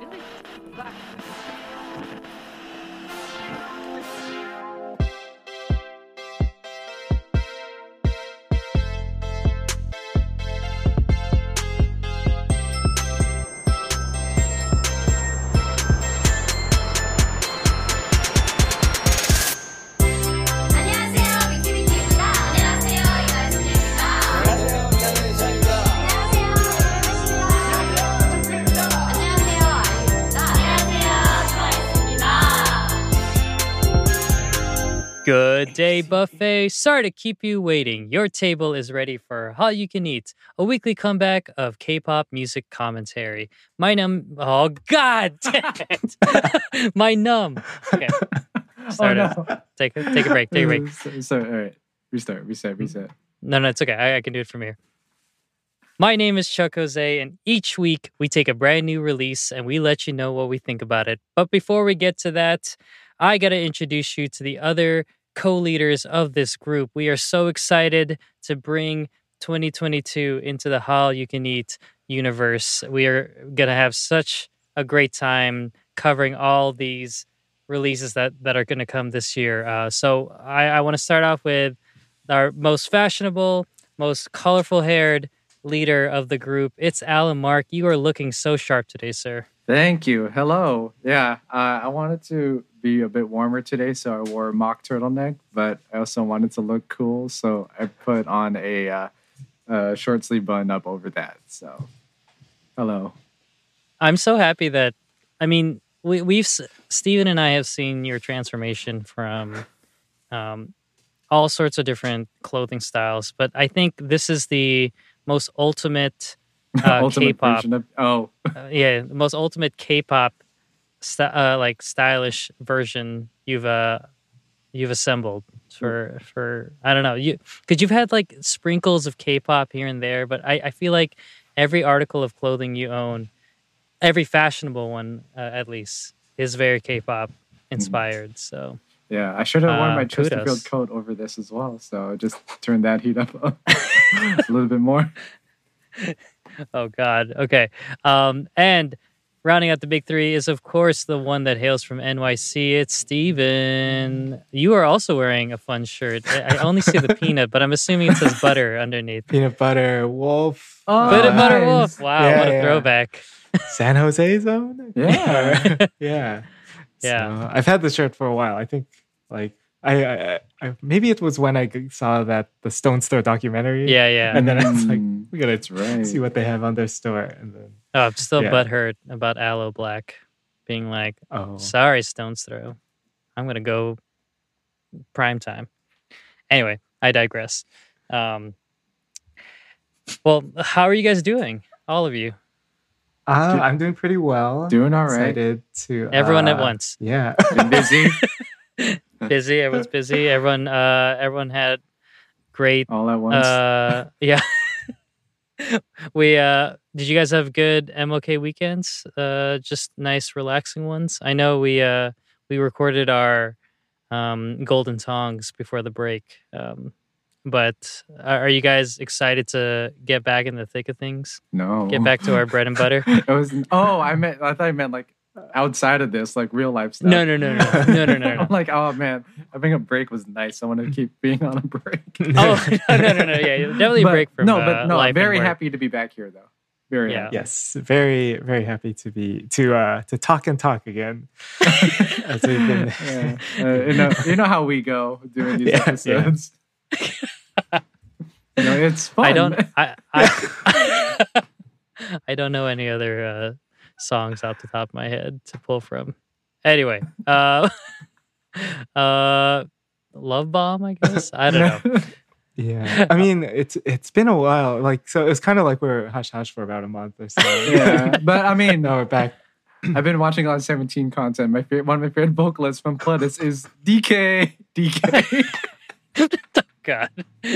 Really? Black. Day, buffet. Sorry to keep you waiting. Your table is ready for Hallyu Can Eat, a weekly comeback of K-pop music commentary. My num. Oh God, damn it. My num. Okay, start it. oh, no. Take a take a break. Take a break. So, so, all right. Restart, reset, mm. reset. No, no, it's okay. I, I can do it from here. My name is Chuck Jose, and each week we take a brand new release and we let you know what we think about it. But before we get to that, I got to introduce you to the other co leaders of this group. We are so excited to bring 2022 into the Hallyu Can Eat universe. We are going to have such a great time covering all these releases that, that are going to come this year. Uh, so I, I want to start off with our most fashionable, most colorful haired leader of the group. It's Alan Mark. You are looking so sharp today, sir. Thank you. Hello. Yeah, uh, I wanted to be a bit warmer today, so I wore a mock turtleneck, but I also wanted to look cool, so I put on a, uh, uh short sleeve button up over that. So, hello. I'm so happy that, I mean, we, we've, s- Steven and I have seen your transformation from um, all sorts of different clothing styles, but I think this is the most ultimate uh, Ultimate K-pop. of oh, uh, yeah, the most ultimate K-pop, st- uh, like stylish version you've uh you've assembled for for I don't know you because you've had like sprinkles of K-pop here and there, but I I feel like every article of clothing you own, every fashionable one uh, at least, is very K-pop inspired. So yeah. I should have worn Uh, my kudos. Chesterfield coat over this as well, so just turn that heat up a little bit more. oh god, okay, um and. Rounding out the big three is, of course, the one that hails from NYC. It's Steven. You are also wearing a fun shirt. I I only see the peanut, but I'm assuming it says butter underneath. Peanut butter wolf. Oh, Peanut butter wolf. Wow, Yeah, what a yeah. throwback. San Jose zone. Yeah. yeah. Yeah. So, I've had this shirt for a while. I think like I, I, I maybe it was when I saw that the Stones Throw documentary. Yeah, yeah. And then I was like, Mm, we gotta right. see what they have on their store. And then Oh, I'm still Yeah. butthurt about Aloe Blacc being like, oh, sorry, Stone's Throw. I'm going to go prime time. Anyway, I digress. Um, well, how are you guys doing? All of you. Uh, I'm doing pretty well. Doing all right. Excited to Everyone at uh, once. Yeah. Been busy Busy. Everyone's busy. Everyone, uh, everyone had great all at once. Uh, yeah. we uh, did you guys have good MOK weekends? Uh, just nice, relaxing ones. I know we uh we recorded our um golden tongs before the break. Um, but are are you guys excited to get back in the thick of things? no. Get back to our bread and butter? It was oh, I meant I thought I meant like outside of this, like real life stuff. No, no, no, no, no, no, no, I'm like, oh man, having a break was nice. I want to keep being on a break. Oh no, no, no, no. Yeah, definitely a break from no, uh, but no, life I'm and very happy to be back here though. Very Yeah. happy. yes. Very, very happy to be to uh to talk and talk again. As we've been Yeah. Uh, you know, you know how we go doing these Yeah, yeah. Episodes. you know, it's fun. I don't. I. I, I don't know any other uh, songs off the top of my head to pull from. Anyway, uh, uh, Love Bomb. I guess I don't know. Yeah, I mean it's it's been a while. Like so, it's kind of like we're hush hush for about a month or so. yeah, but I mean, now we're back. I've been watching a lot of 17 content. My favorite, one of my favorite vocalists from Pledis is DK. DK. God.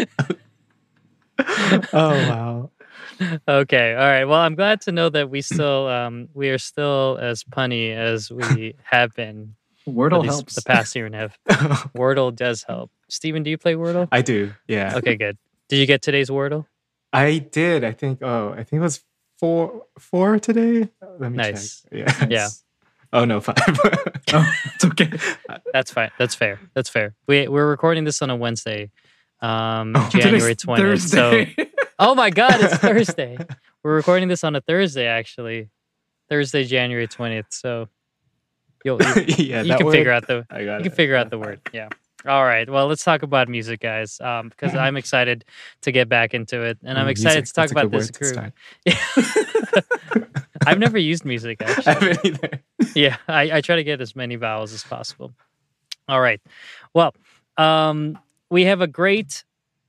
Oh wow. Okay. All right. Well, I'm glad to know that we still um we are still as punny as we have been Wordle these- helps. the past year and a half. Wordle does help. Steven, do you play Wordle? I do. Yeah. Okay, good. Did you get today's Wordle? I did. I think. Oh, I think it was four four today. Let me Nice. check. Yeah. Yeah. Oh no, five. Oh, it's okay. That's fine. That's fair. That's fair. We we're recording this on a Wednesday, um, Oh, January twentieth. So, oh my God, it's Thursday. We're recording this on a Thursday, actually, Thursday, January twentieth. So, you'll you, yeah, you can word, figure out the I got you can it. figure out the word. Yeah. All right. Well, let's talk about music, guys, um, because I'm excited to get back into it, and I'm excited music, to talk about this group. I've never used music I actually. haven't either. yeah, I, I try to get as many vowels as possible. All right. Well, um, we have a great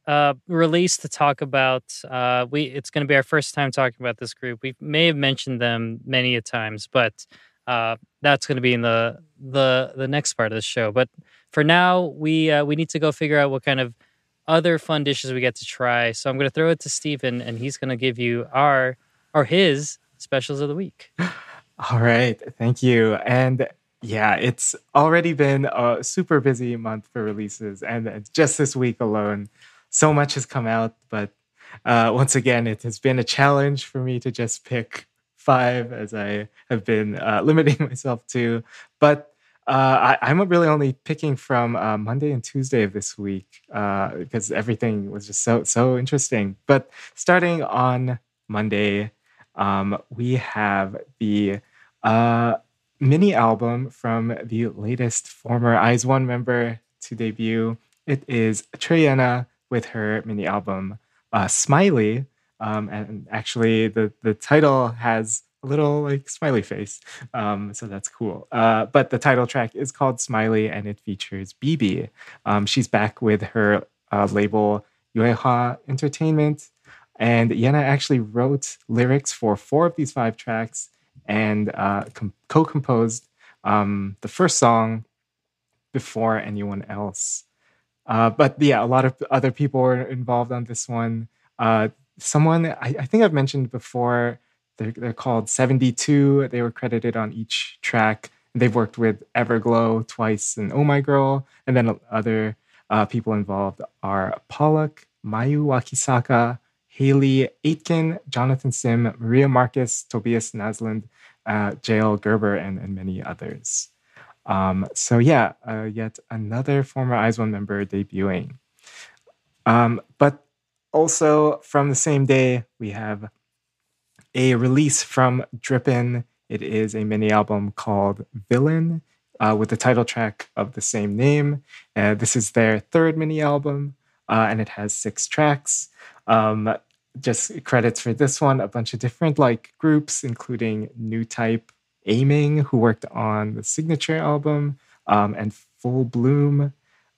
uh, release to talk about. Uh, we it's going to be our first time talking about this group. We may have mentioned them many a times, but uh, that's going to be in the the the next part of the show. But for now, we uh, we need to go figure out what kind of other fun dishes we get to try. So I'm going to throw it to Stephen, and he's going to give you our or his specials of the week. All right, thank you. And yeah, it's already been a super busy month for releases, and just this week alone, so much has come out. But uh, once again, it has been a challenge for me to just pick five, as I have been uh, limiting myself to. But uh, I, I'm really only picking from uh, Monday and Tuesday of this week uh, because everything was just so so interesting. But starting on Monday, um, we have the uh, mini album from the latest former IZ*ONE member to debut. It is Choi Yena with her mini album uh, Smiley, um, and actually the the title has a little like smiley face, um, so that's cool. Uh, but the title track is called Smiley, and it features BIBI. Um, she's back with her uh, label Yuehua Entertainment. And Yena actually wrote lyrics for four of these five tracks and uh, com- co composed um, the first song before anyone else. Uh, but yeah, a lot of other people were involved on this one. Uh, someone, I, I think I've mentioned before, they're, they're called 72. They were credited on each track. They've worked with Everglow twice and Oh My Girl. And then other uh, people involved are Pollock, Mayu Wakisaka, Haley Aitken, Jonathan Sim, Maria Marcus, Tobias Nasland, uh, Jael Gerber, and, and many others. Um, so yeah, uh, yet another former IZ*ONE member debuting. Um, but also from the same day, we have a release from Drippin. It is a mini album called Villain uh, with the title track of the same name. Uh, this is their third mini album, uh, and it has six tracks. Um, just credits for this one, a bunch of different like groups, including New Type Aiming, who worked on the signature album, um, and Full Bloom,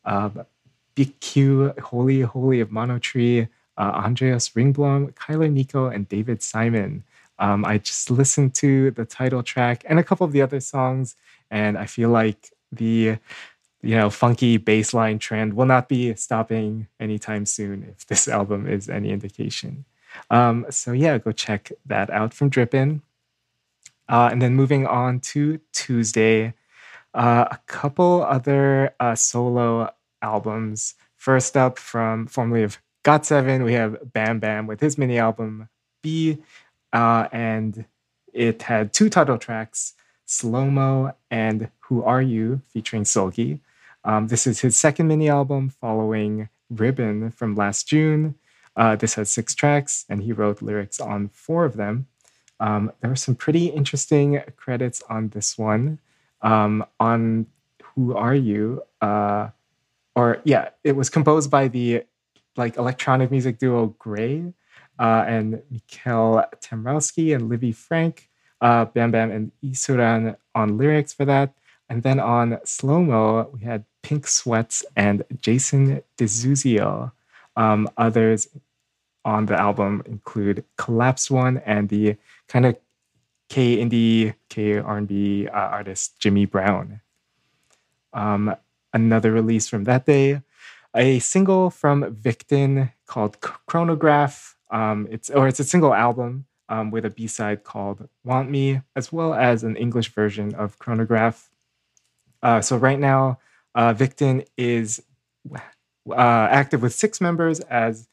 uh, Big Q, Holy Holy of Monotree, uh, Andreas Ringblom, Kyler Nico, and David Simon. Um, I just listened to the title track and a couple of the other songs, and I feel like the you know funky bassline trend will not be stopping anytime soon if this album is any indication. Um, so yeah, go check that out from Drippin. Uh, and then moving on to Tuesday, uh, a couple other uh, solo albums. First up, from formerly of Got Seven, we have Bam Bam with his mini album B, uh, and it had two title tracks, Slow Mo and Who Are You, featuring Seulgi. Um, this is his second mini album following Ribbon from last June. Uh, this has six tracks, and he wrote lyrics on four of them. Um, there are some pretty interesting credits on this one. Um, on Who Are You? Uh, or yeah, it was composed by the like electronic music duo Gray uh, and Mikhail Temrowski and Livy Frank. Uh, Bam Bam and Isuran on lyrics for that. And then on Slow Mo, we had Pink Sweats and Jason DeZuzio. Um, others on the album include Collapsed One and the kind of K indie, K R&B uh, artist Jimmy Brown. Um, another release from that day, a single from Victon called Chronograph. Um, it's or it's a single album um, with a B side called Want Me, as well as an English version of Chronograph. Uh, so right now, uh, Victon is uh, active with six members as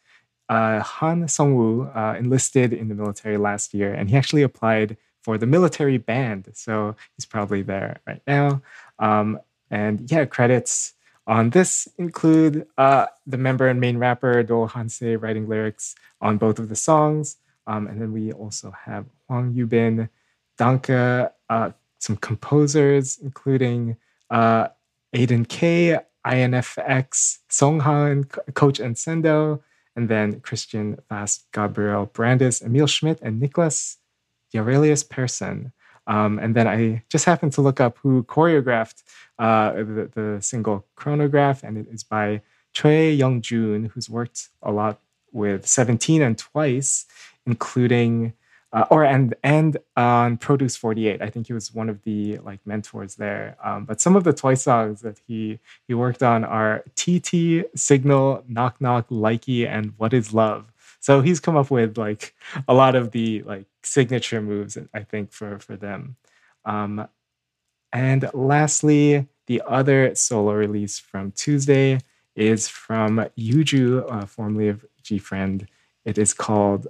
uh, Han Sung-woo uh, enlisted in the military last year, and he actually applied for the military band. So he's probably there right now. Um, and yeah, credits on this include uh, the member and main rapper Do Hanse writing lyrics on both of the songs. Um, and then we also have Hwang Yubin, Danka, uh, some composers, including uh, Aiden K, INFX, Song Han, Coach and Sendo, and then Christian Fast, Gabriel Brandis, Emil Schmidt, and Nicholas Aurelius Persson. Um, and then I just happened to look up who choreographed uh, the, the single Chronograph, and it is by Choi Young Jun, who's worked a lot with 17 and Twice, including uh, or and and on Produce 48. I think he was one of the like mentors there. Um, but some of the toy songs that he he worked on are TT, Signal, Knock Knock, Likey, and What Is Love. So he's come up with like a lot of the like signature moves, I think, for for them. Um, and lastly, the other solo release from Tuesday is from Yuju, uh, formerly of G Friend. It is called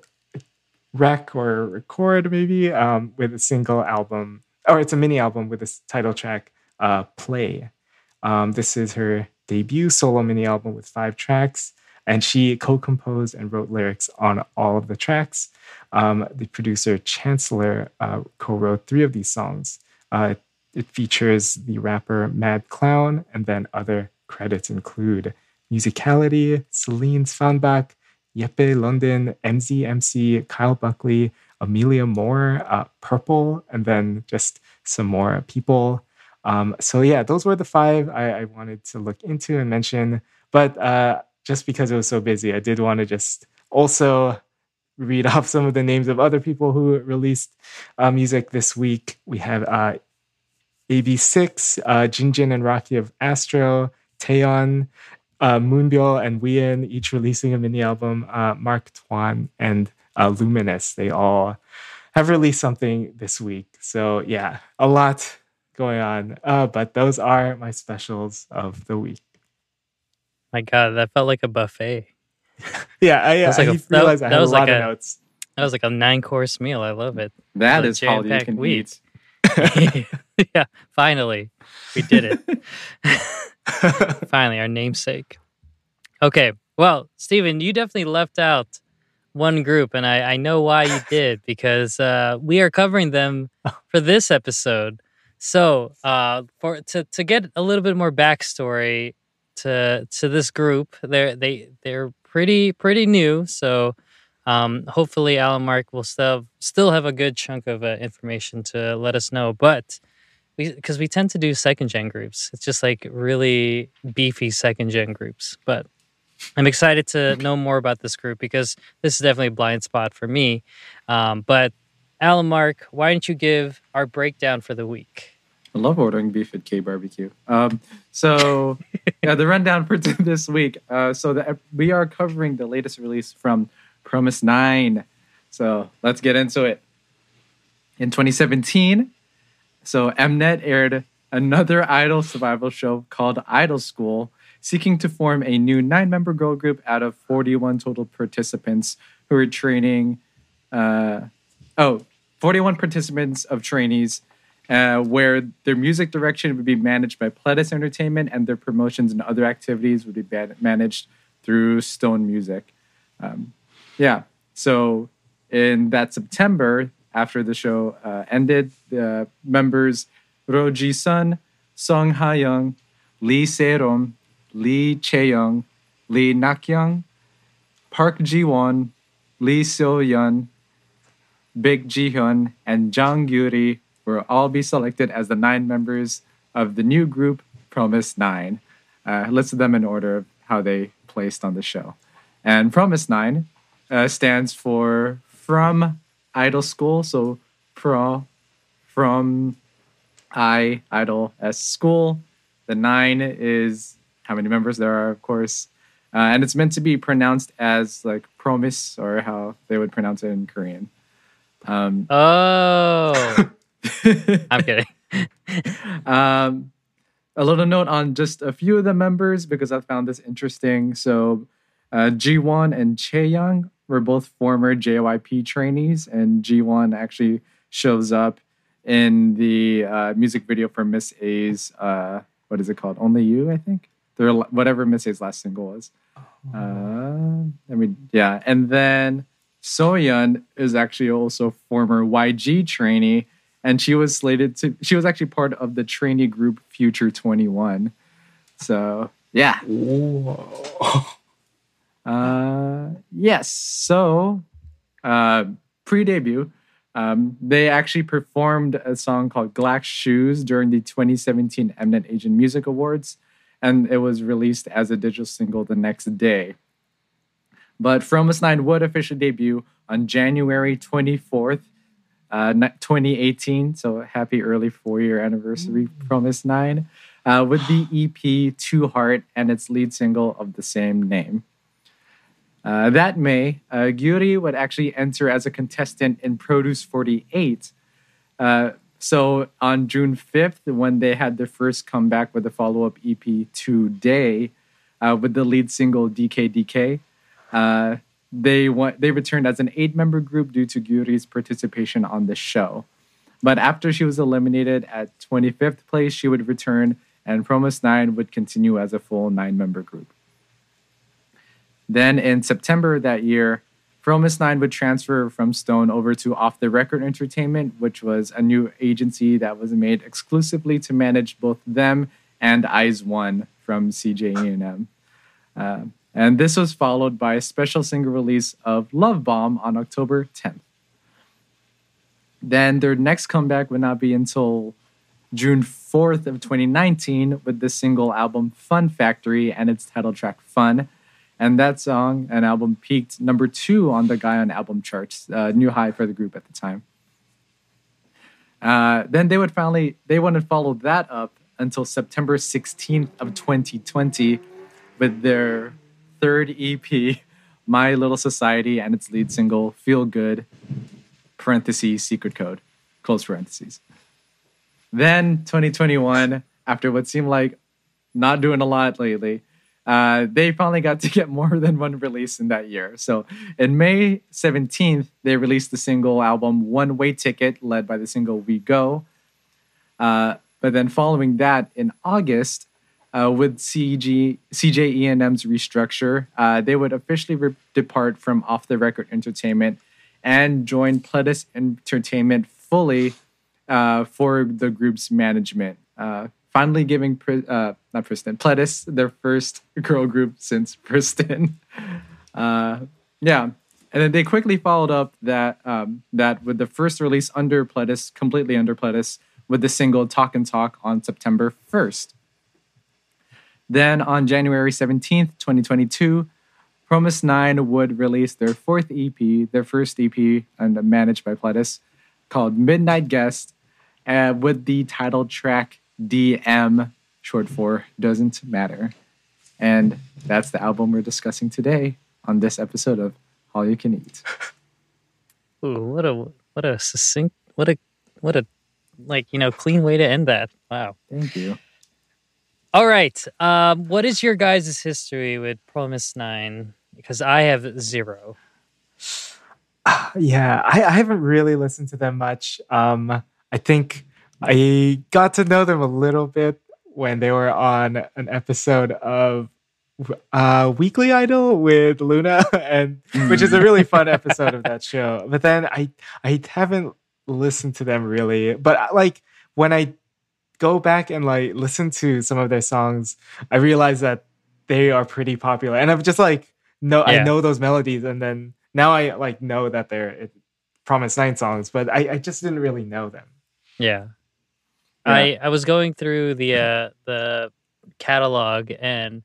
Rec or Record, maybe, um, with a single album, or it's a mini album with this title track, uh, Play. Um, this is her debut solo mini album with five tracks, and she co composed and wrote lyrics on all of the tracks. Um, the producer Chancellor uh, co wrote three of these songs. Uh, it features the rapper Mad Clown, and then other credits include Musicality, Celine Svanbach, Jeppe London, MZMC, Kyle Buckley, Amelia Moore, uh, Purple, and then just some more people. Um, so yeah, those were the five I, I wanted to look into and mention. But uh, just because it was so busy, I did want to just also read off some of the names of other people who released uh, music this week. We have uh, AB6IX, uh, Jinjin and Rocky of Astro, Taeyeon, uh, Moonbyul and Wheein, each releasing a mini album. Uh, Mark Tuan and uh, Luminous, they all have released something this week. So yeah, a lot going on. Uh, but those are my specials of the week. My God, that felt like a buffet. Yeah, I, That's I like a- that- realized I that was a lot like of a- notes. That was like a nine course meal. I love it. That Like is all you jam-packed can week. eat. Yeah, finally, we did it. finally, our namesake. Okay, well, Stephen, you definitely left out one group, and I, I know why you did because uh, we are covering them for this episode. So, uh, for to to get a little bit more backstory to to this group, they're they they're pretty pretty new. So, um, hopefully, Alan Mark will still still have a good chunk of uh, information to let us know. But we because we tend to do second gen groups, it's just like really beefy second gen groups. But I'm excited to know more about this group because this is definitely a blind spot for me. Um, but Alan Mark, why don't you give our breakdown for the week? I love ordering beef at K Barbecue. Um, so yeah, the rundown for this week. Uh, so the, we are covering the latest release from fromis Nine. So let's get into it. In 2017, so Mnet aired another idol survival show called Idol School, seeking to form a new nine-member girl group out of 41 total participants who are training. Uh, oh, 41 participants of trainees uh, where their music direction would be managed by Pledis Entertainment and their promotions and other activities would be managed through Stone Music. Um, yeah, so in that September, after the show uh, ended, the members Ro Ji Sun, Song Ha Young, Lee Se-rom, Lee Chae-young, Lee Na-gyung, Park Ji-won, Lee Seo-yeon, Baek Ji-heon, and Jang Gyuri will all be selected as the nine members of the new group fromis Nine. Uh, listed them in order of how they placed on the show. And fromis Nine uh, stands for From Idol School. So Pro, from I, Idol, S School. The nine is how many members there are, of course. Uh, and it's meant to be pronounced as like promise or how they would pronounce it in Korean. Um, Oh, I'm kidding. um, a little note on just a few of the members because I found this interesting. So, Uh, Jiwon and Chaeyoung were both former JYP trainees, and Jiwon actually shows up in the uh, music video for Miss A's, uh, what is it called? Only You, I think? Their, whatever Miss A's last single was. Uh, I mean, yeah. And then Seoyeon is actually also former YG trainee, and she was slated to. She was actually part of the trainee group Future Twenty One. So yeah, Whoa. uh, yes. So uh, pre-debut, um, they actually performed a song called "Glass Shoes" during the 2017 Mnet Asian Music Awards, and it was released as a digital single the next day. But fromis 9 would officially debut on January 24th, uh, 2018. So happy early four year anniversary, fromis 9, uh, with the EP Two Heart and its lead single of the same name. Uh, that May, uh, Gyuri would actually enter as a contestant in Produce 48. Uh, so on June 5th, when they had their first comeback with the follow up EP Today, uh, with the lead single DKDK, uh, they they returned as an eight member group due to Gyuri's participation on the show. But after she was eliminated at 25th place, she would return, and fromis 9 would continue as a full nine member group. Then in September that year, fromis 9 would transfer from Stone over to Off the Record Entertainment, which was a new agency that was made exclusively to manage both them and IZ*ONE from CJE&M. Uh, and this was followed by a special single release of Love Bomb on October 10th. Then their next comeback would not be until June 4th of 2019 with the single album Fun Factory and its title track Fun. And that song and album peaked number two on the Gaon album charts, uh, new high for the group at the time. Uh, then they would finally they wouldn't follow that up until September 16th of 2020 with their third EP, My Little Society, and its lead single Feel Good, parentheses secret code, close parentheses. Then 2021, after what seemed like not doing a lot lately, uh, they finally got to get more than one release in that year. So in May 17th, they released the single album One Way Ticket, led by the single We Go. Uh, but then following that, in August, uh, with CG, CJE&M's restructure, uh, they would officially re- depart from Off the Record Entertainment and join Pledis Entertainment fully uh, for the group's management. Finally giving Pri- uh, not Pristin Pledis their first girl group since Pristin. Uh, yeah, and then they quickly followed up that um, that with the first release under Pledis, completely under Pledis, with the single "Talk and Talk" on September first. Then on January 17th, 2022, fromis 9 would release their fourth EP, their first EP, and managed by Pledis, called Midnight Guest, uh, with the title track DM, short for Doesn't Matter. And that's the album we're discussing today on this episode of Hallyu Can Eat. Ooh, what a what a succinct what a what a like you know clean way to end that. Wow. Thank you. All right. Um, what is your guys' history with fromis Nine? Because I have zero. yeah, I, I haven't really listened to them much. Um, I think I got to know them a little bit when they were on an episode of uh, Weekly Idol with Loona, and which is a really fun episode of that show. But then I I haven't listened to them really. But uh, like when I go back and like listen to some of their songs, I realize that they are pretty popular, and I'm just like no, I know those melodies, and then now I like know that they're it, fromis Nine songs, but I, I just didn't really know them. Yeah. I I was going through the uh the catalog and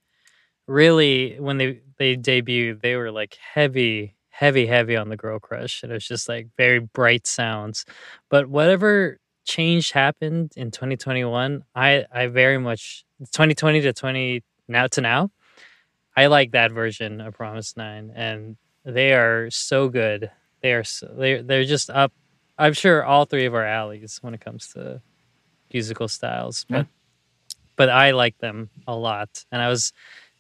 really when they they debuted they were like heavy heavy heavy on the girl crush. And it was just like very bright sounds. But whatever change happened in 2021 i i very much 2020 to 20 now to now i like that version of fromis 9 and they are so good. They are so, they're, they're just up i'm sure all three of our alleys when it comes to musical styles but Yeah. but i like them a lot and i was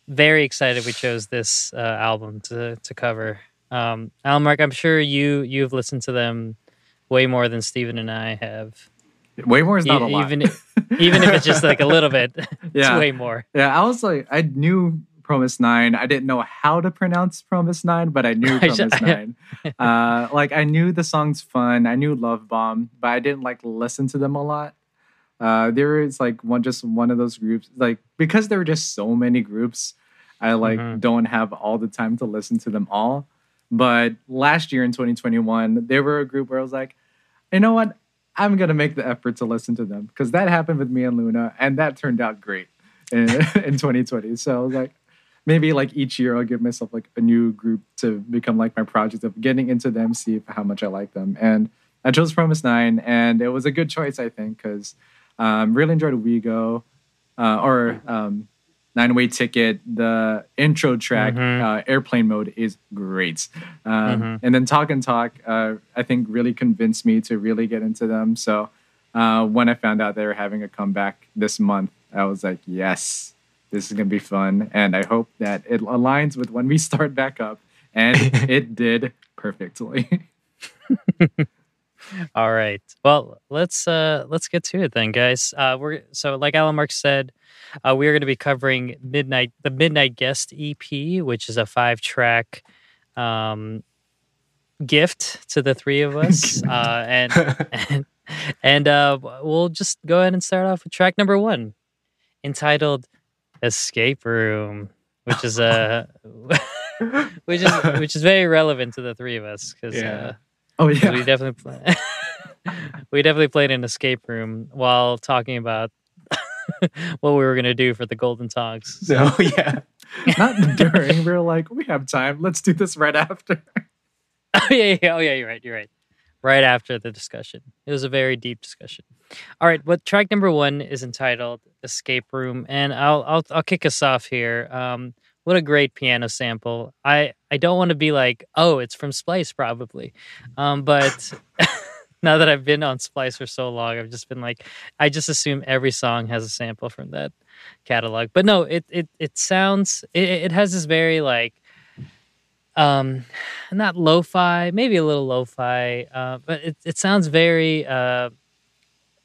very excited we chose this uh, album to to cover. Um, Alan Mark, I'm sure you you've listened to them way more than Steven and I have. Way more is not E- a lot. even if- even if it's just like a little bit. it's Yeah. way more. Yeah, I was like, I knew fromis Nine. I didn't know how to pronounce fromis Nine, but I knew fromis Nine. Uh, like I knew the song's fun. I knew Love Bomb, but I didn't like listen to them a lot. Uh, there is like one, just one of those groups. Like because there are just so many groups, I like Mhm. don't have all the time to listen to them all. But last year in 2021, there were a group where I was like, you know what? I'm gonna make the effort to listen to them because that happened with me and Loona, and that turned out great in, in 2020. So I was like, maybe like each year I'll give myself like a new group to become like my project of getting into them, see if, how much I like them. And I chose fromis Nine, and it was a good choice, I think, because um, really enjoyed We Go uh, or um, Nine Way Ticket. The intro track, Mhm. uh, Airplane Mode, is great. Um, Mhm. And then Talk and Talk, uh, I think, really convinced me to really get into them. So uh, when I found out they were having a comeback this month, I was like, yes, this is going to be fun. And I hope that it aligns with when we start back up. And it did perfectly. All right. Well, let's uh let's get to it then, guys. Uh we're so like Alan Mark said, uh we are going to be covering Midnight the Midnight Guest EP, which is a five-track um gift to the three of us. uh and and and uh we'll just go ahead and start off with track number 1 entitled Escape Room, which is uh which is which is very relevant to the three of us cuz Yeah. uh oh, yeah. we definitely we definitely played an escape room while talking about what we were gonna do for the golden tongs. So, So yeah. Not during. We are like, we have time. Let's do this right after. oh yeah, yeah, oh yeah, you're right, you're right. Right after the discussion, it was a very deep discussion. All right, but track number one is entitled "Escape Room," and I'll I'll I'll kick us off here. Um, what a great piano sample! I I don't want to be like, oh, it's from Splice, probably, um, but now that I've been on Splice for so long, I've just been like, I just assume every song has a sample from that catalog. But no, it it it sounds it, it has this very like um not lo-fi maybe a little lo-fi uh but it, it sounds very uh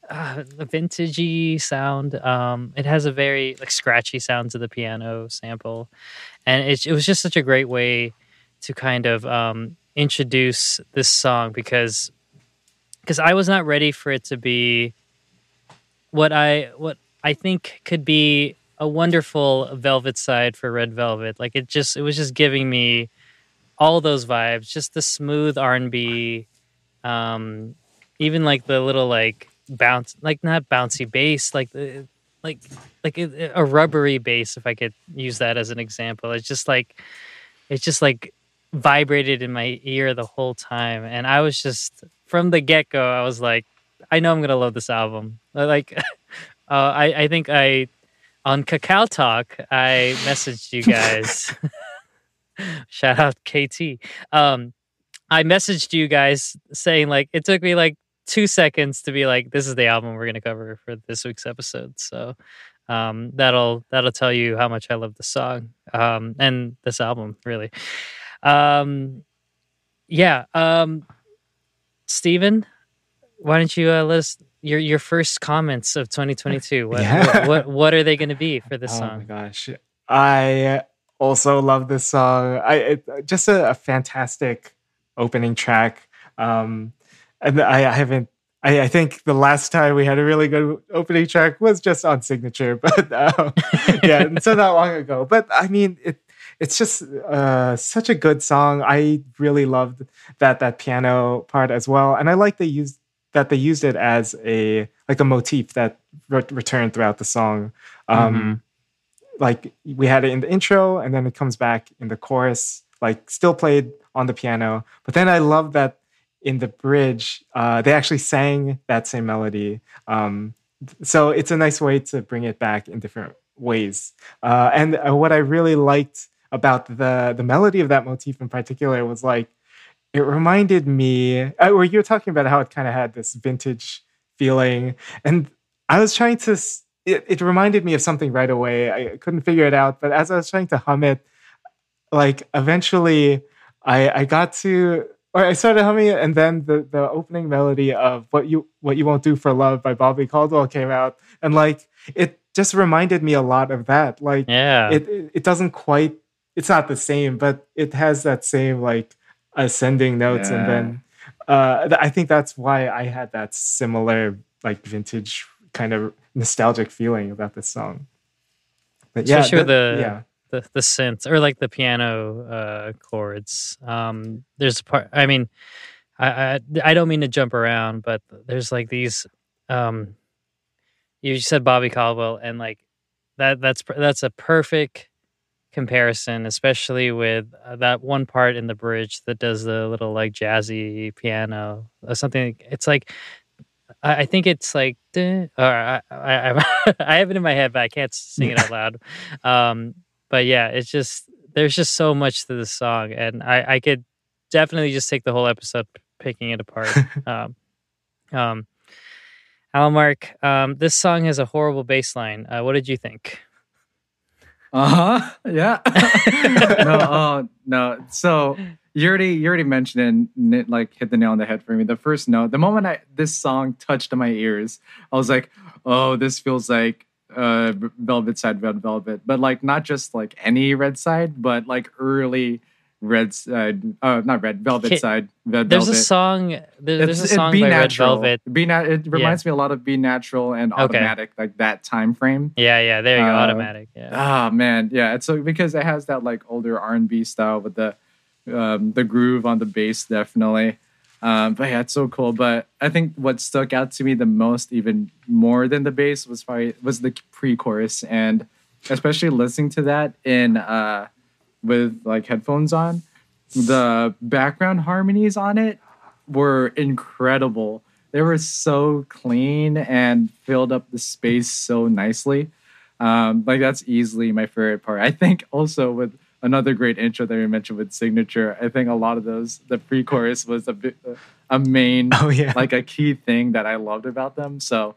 uh, vintagey sound. Um, it has a very like scratchy sound to the piano sample, and it, it was just such a great way to kind of um, introduce this song because because I was not ready for it to be what I what I think could be a wonderful Velvet side for Red Velvet. Like it just it was just giving me all those vibes, just the smooth R and B, um, even like the little like bounce, like not bouncy bass, like the like like a, a rubbery bass, if I could use that as an example. It's just like it's just like vibrated in my ear the whole time, and I was just from the get go, I was like, I know I'm gonna love this album. Like, uh, I I think I on KakaoTalk I messaged you guys. Shout out KT. Um, I messaged you guys saying like it took me like two seconds to be like, this is the album we're gonna cover for this week's episode. So um, that'll that'll tell you how much I love the song um, and this album really. Um, yeah. Um, Steven, why don't you uh, let us your your first comments of 2022? What Yeah. what, what what are they going to be for this song? oh my gosh, I also love this song. I it, just a, a fantastic opening track. Um, and I, I haven't. I, I think the last time we had a really good opening track was just on Signature, but um, yeah, and so not long ago. But I mean, it it's just uh, such a good song. I really loved that that piano part as well, and I like they used that they used it as a like a motif that re- returned throughout the song. Um, Like we had it in the intro, and then it comes back in the chorus, like still played on the piano. But then I love that in the bridge, uh, they actually sang that same melody. Um, so it's a nice way to bring it back in different ways. Uh, and uh, what I really liked about the the melody of that motif in particular was like it reminded me. Uh, where you were talking about how it kind of had this vintage feeling, and I was trying to. it, it reminded me of something right away. I couldn't figure it out, but as I was trying to hum it, like eventually I I got to or I started humming it, and then the the opening melody of "What You What You Won't Do for Love" by Bobby Caldwell came out, and like it just reminded me a lot of that. Like Yeah. it, it it doesn't quite it's not the same but it has that same like ascending notes and then uh th- i think that's why i had that similar like vintage kind of nostalgic feeling about this song but yeah Especially that- the- yeah the the synth or like the piano uh chords um there's a part i mean I, I i don't mean to jump around but there's like these um you said bobby caldwell and like that that's that's a perfect comparison especially with uh, that one part in the bridge that does the little like jazzy piano or something it's like I think it's like, or I, I, I, I have it in my head, but I can't sing it out loud. Um, but yeah, it's just there's just so much to this song, and I, I could definitely just take the whole episode picking it apart. um, um, Alan Mark, um, this song has a horrible bass line. Uh, what did you think? Uh huh. Yeah. no. Uh, no. So you already you already mentioned it, and it like hit the nail on the head for me. The first note, the moment I this song touched my ears, I was like, oh, this feels like uh Velvet Side Red Velvet, but like not just like any Red Side, but like early Red Side, uh, not Red Velvet Okay, Side, Red There's Velvet. a song. There, there's a It's- song Be by Red. Velvet. Be na- It reminds me a lot of Be Natural and Okay. Automatic, like that time frame. Yeah, yeah. There you go. Uh, Automatic. Yeah. Ah man, yeah. It's so because it has that like older R and B style with the um, the groove on the bass, definitely. Um, but yeah, it's so cool. But I think what stuck out to me the most, even more than the bass, was probably was the pre-chorus, and especially listening to that in uh, with like headphones on, the background harmonies on it were incredible. They were so clean and filled up the space so nicely. Um, like that's easily my favorite part. I think also with another great intro that we mentioned with signature. I think a lot of those the pre-chorus was a a main oh yeah like a key thing that I loved about them. So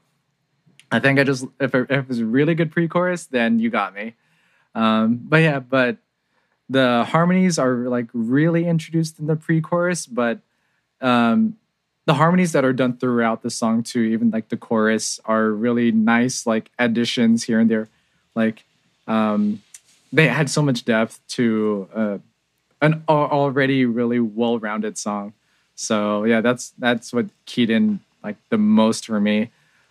I think I just if it, if it was a really good pre-chorus, then you got me. Um, but yeah, but the harmonies are like really introduced in the pre-chorus, but um, the harmonies that are done throughout the song too, even like the chorus, are really nice like additions here and there. Like um, they had so much depth to uh, an already really well-rounded song. So yeah, that's that's what keyed in like the most for me.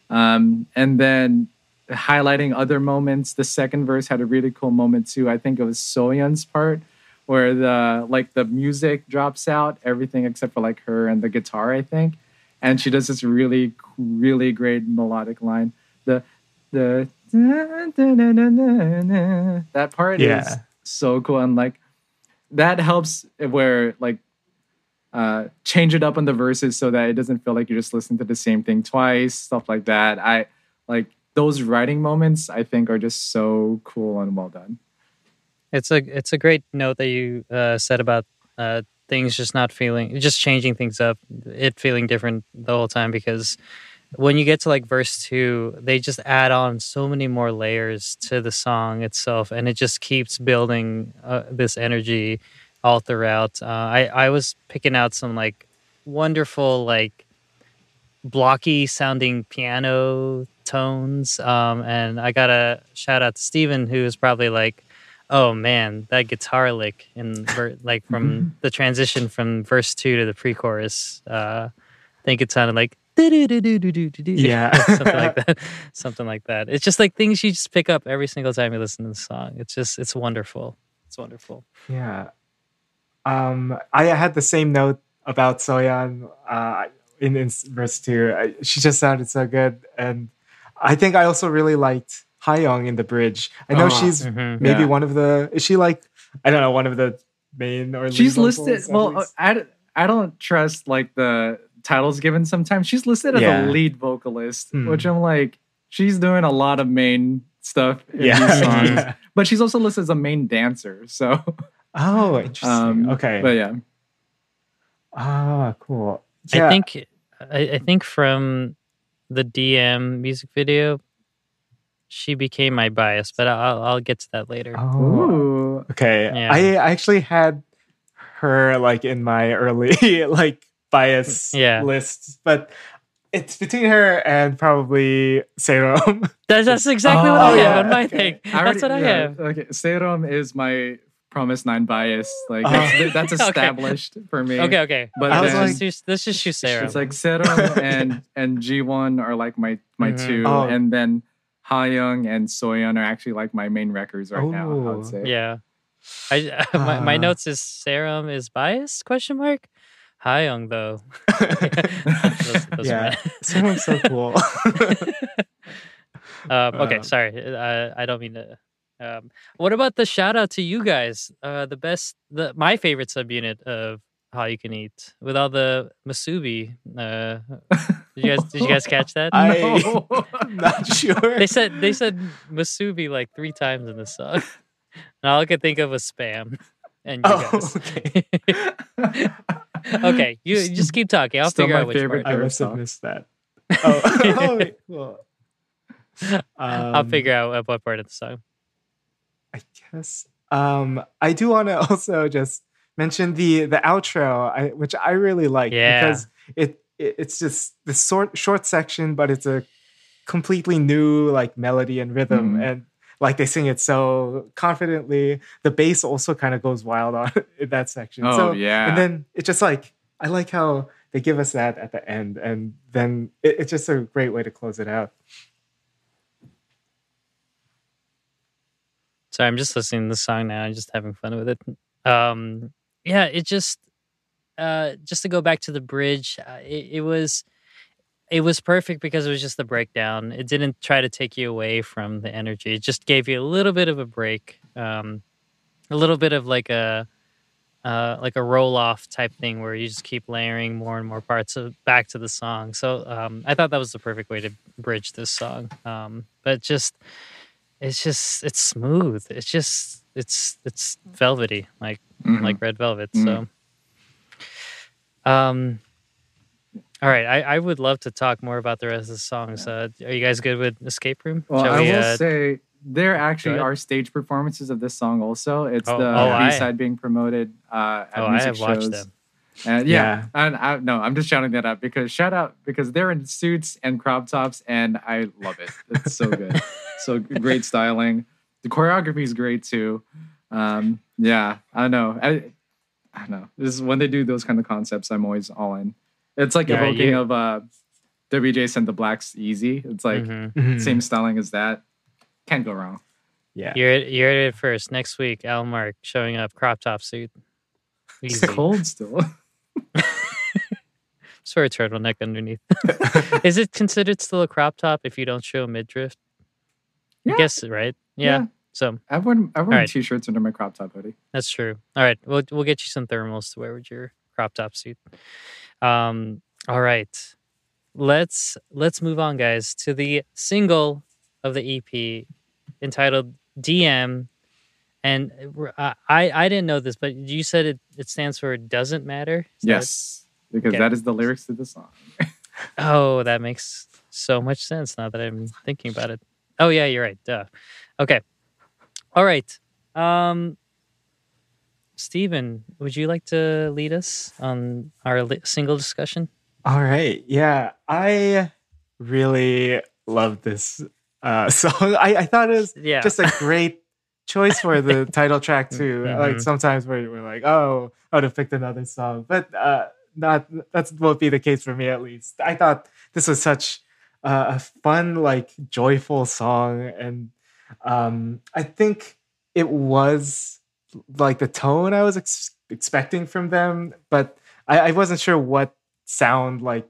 Um, and then highlighting other moments, the second verse had a really cool moment too. I think it was Seoyeon's part where the like the music drops out, everything except for like her and the guitar, I think. And she does this really, really great melodic line. The the that part is so cool and like that helps where like uh change it up on the verses so that it doesn't feel like you're just listening to the same thing twice stuff like that. I like those writing moments i think are just so cool and well done. It's a it's a great note that you uh, said about uh, things just not feeling just changing things up, it feeling different the whole time because when you get to like verse two, they just add on so many more layers to the song itself, and it just keeps building uh, this energy all throughout. Uh, I I was picking out some like wonderful like blocky sounding piano tones, um, and I got a shout out to Steven, who is probably like oh man, that guitar lick in like from the transition from verse two to the pre-chorus. Uh, I think it sounded like. Yeah. something like that. Something like that. It's just like things you just pick up every single time you listen to the song. It's just it's wonderful. It's wonderful. Yeah. Um, I had the same note about Seoyeon uh, in, in verse two. I, she just sounded so good, and I think I also really liked Hayoung in the bridge. I know Oh, she's Mhm. maybe Yeah. one of the. Is she like I don't know one of the main or she's vocals, listed at well uh. I, I don't trust like the titles given sometimes she's listed as Yeah. a lead vocalist Hmm. which i'm like she's doing a lot of main stuff in these yeah. but she's also listed as a main dancer so oh, interesting. um okay. but yeah Ah, cool. I think I, I think from the DM music video, she became my bias, but I'll I'll get to that later. Oh, okay. Yeah. I actually had her like in my early like bias Yeah. lists, but it's between her and probably Saerom. That's, that's exactly what Oh, I yeah, have on my okay. thing. I That's already- what I yeah, have. Okay, Saerom is my fromis Nine bias. Like Oh. that's, that's Okay. established for me. Okay, okay. But I was then let's, just, let's just shoot Sarah. it's like Saerom and and Jiwon are like my my Mhm. two, Oh. and then Hayoung and Seoyeon are actually like my main records right now. I would say. yeah. I my, my Ah. notes is Saerom is biased question mark. Hyung though. Those- those yeah, Saerom's so cool. um, okay, Um, sorry. I, I don't mean to. Um, what about the shout out to you guys? Uh, the best, the my favorite subunit of Hallyu Can Eat with all the musubi. Uh, did you guys did you guys catch that? I- I'm not sure. they said they said musubi like three times in the song. And all I could think of was spam. And you Oh, guys. okay. okay, you, just keep talking. I'll Still figure my out which favorite part. I must have missed that. Oh, oh wait, cool. I'll Um, figure out what part of the song. I guess. Um, I do want to also just mention the the outro, I, which I really like Yeah. because it, it it's just the short short section, but it's a completely new like melody and rhythm, Mhm. and like they sing it so confidently. The bass also kind of goes wild on in that section. Oh so, yeah. and then it's just like I like how they give us that at the end, and then it, it's just a great way to close it out. Sorry, I'm just listening to the song now and just having fun with it. Um, yeah, it just uh, just to go back to the bridge, uh, it, it was it was perfect because it was just the breakdown. It didn't try to take you away from the energy. It just gave you a little bit of a break, um, a little bit of like a uh, like a roll off type thing where you just keep layering more and more parts of back to the song. So um, I thought that was the perfect way to bridge this song. Um, but just it's just it's smooth. It's just it's it's velvety like Mhm. like red velvet. Mhm. So um all right, I, I would love to talk more about the rest of the songs. Uh, are you guys good with Escape Room? Well, Shall I we, will uh, say there actually are stage performances of this song. Also, it's Oh, the oh, I- B side being promoted uh, at oh, I music have shows. watched them. And yeah, Yeah. and I, no, I'm just shouting that out because shout out because they're in suits and crop tops, and I love it. It's so good, so great styling. The choreography is great too. Um, yeah, I don't know. I, I don't know. This is when they do those kind of concepts, I'm always all in. It's like Yeah, evoking you- of uh, WJSN the Blacks Easy. It's like Mhm. Mhm. same styling as that. Can't go wrong. Yeah. You're you're it first next week. Al Mark showing up crop top suit. It's cold still. Just wear a turtleneck underneath. Is it considered still a crop top if you don't show midriff? Yeah. I guess right. Yeah. So I've worn I've worn Alright. t-shirts under my crop top hoodie. That's true. All right, we'll we'll get you some thermals to wear with your crop top suit. Um, all right, let's let's move on, guys, to the single of the EP entitled "DM." And uh, I I didn't know this, but you said it it stands for "doesn't matter." Is that- Yes, because Okay. that is the lyrics to the song. Oh, that makes so much sense now that I'm thinking about it. Oh yeah, you're right. Duh. Okay. All right. Um Steven, would you like to lead us on our li- single discussion? All right. Yeah. I really love this uh, song. I, I thought it was Yeah. just a great choice for the title track, too. Like Mhm. sometimes we're, we're like, oh, I would have picked another song, but uh, not that won't be the case for me at least. I thought this was such uh, a fun, like joyful song. And um, I think it was like the tone I was ex- expecting from them, but I, I wasn't sure what sound like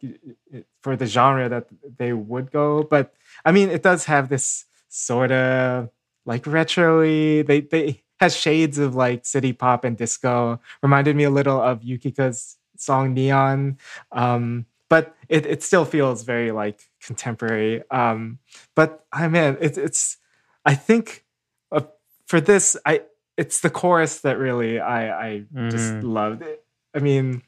for the genre that they would go. But I mean, it does have this sort of like retro-y. They they has shades of like city pop and disco. Reminded me a little of Yukika's song Neon. Um, but it, it still feels very like contemporary. Um, but I mean, it's it's I think uh, for this, I it's the chorus that really I I just Mhm. loved. It. I mean,